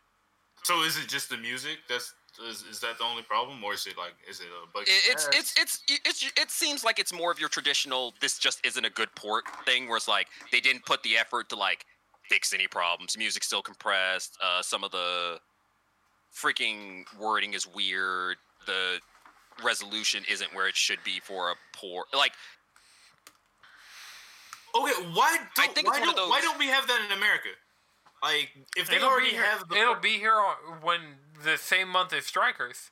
So is it just the music? That's is, is that the only problem, or is it like is it a bunch? It- of It's it's it's it's it seems like it's more of your traditional. This just isn't a good port thing, where it's like they didn't put the effort to like fix any problems. Music's still compressed. Uh, some of the freaking wording is weird. The resolution isn't where it should be for a poor Like Okay, why don't think it's why one of don't why don't we have that in America? Like if they It'll already here. have the It'll be here on, when the same month as Strikers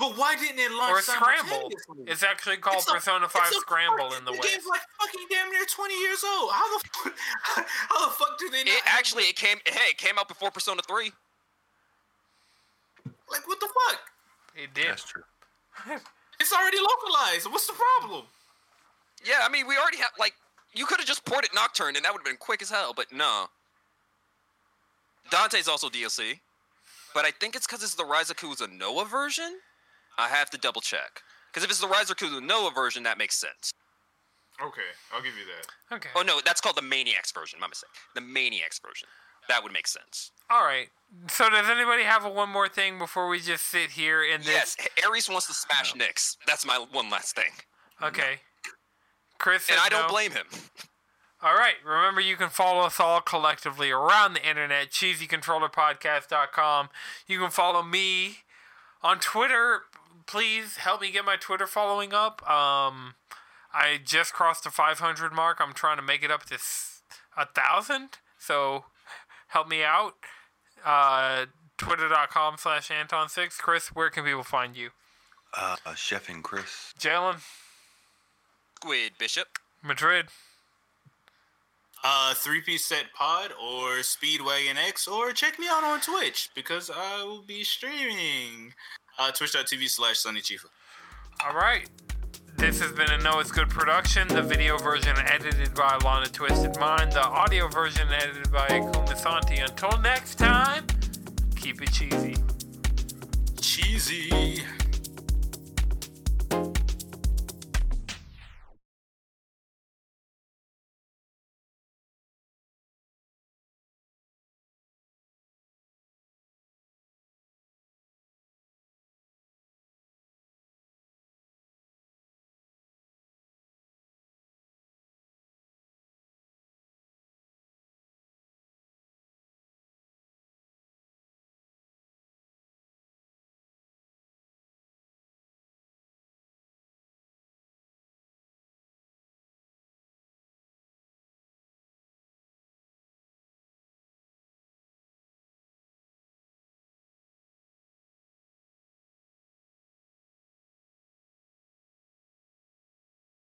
but why didn't it launch or Scramble. It's actually called It's a- Persona it's Five a Scramble fucking- in the the West. game's like fucking damn near twenty years old. How the fu- how the fuck do they not it have- actually it came hey it came out before Persona Three. like what the fuck? It did. That's true. It's already localized. What's the problem? Yeah, I mean we already have like you could have just ported Nocturne and that would have been quick as hell, but no. Dante's also DLC, but I think it's because it's the Raidou Kuzunoha version. I have to double check because if it's the Raidou Kuzunoha version, that makes sense. Okay, I'll give you that. Okay. Oh no, that's called the Maniacs version. My mistake. The Maniacs version. That would make sense. All right. So does anybody have a one more thing before we just sit here in this? Yes, Ares wants to smash Nyx. That's my one last thing, Okay. Chris and I don't no. blame him. All right. Remember, you can follow us all collectively around the internet, cheesycontrollerpodcast.com. You can follow me on Twitter. Please help me get my Twitter following up. Um, I just crossed the 500 mark. I'm trying to make it up to a thousand. So help me out. Uh, Twitter.com slash Anton6. Chris, where can people find you? Uh, Chef and Chris. Jalen, Squid Bishop. Madrid. Uh, three piece set pod or Speedwagon X or check me out on Twitch because I will be streaming. Uh, Twitch.tv slash Sunny Chifa. All right. This has been a No It's Good production. The video version edited by Lana Twisted Mind. The audio version edited by Akuma Santi. Until next time, keep it cheesy. Cheesy.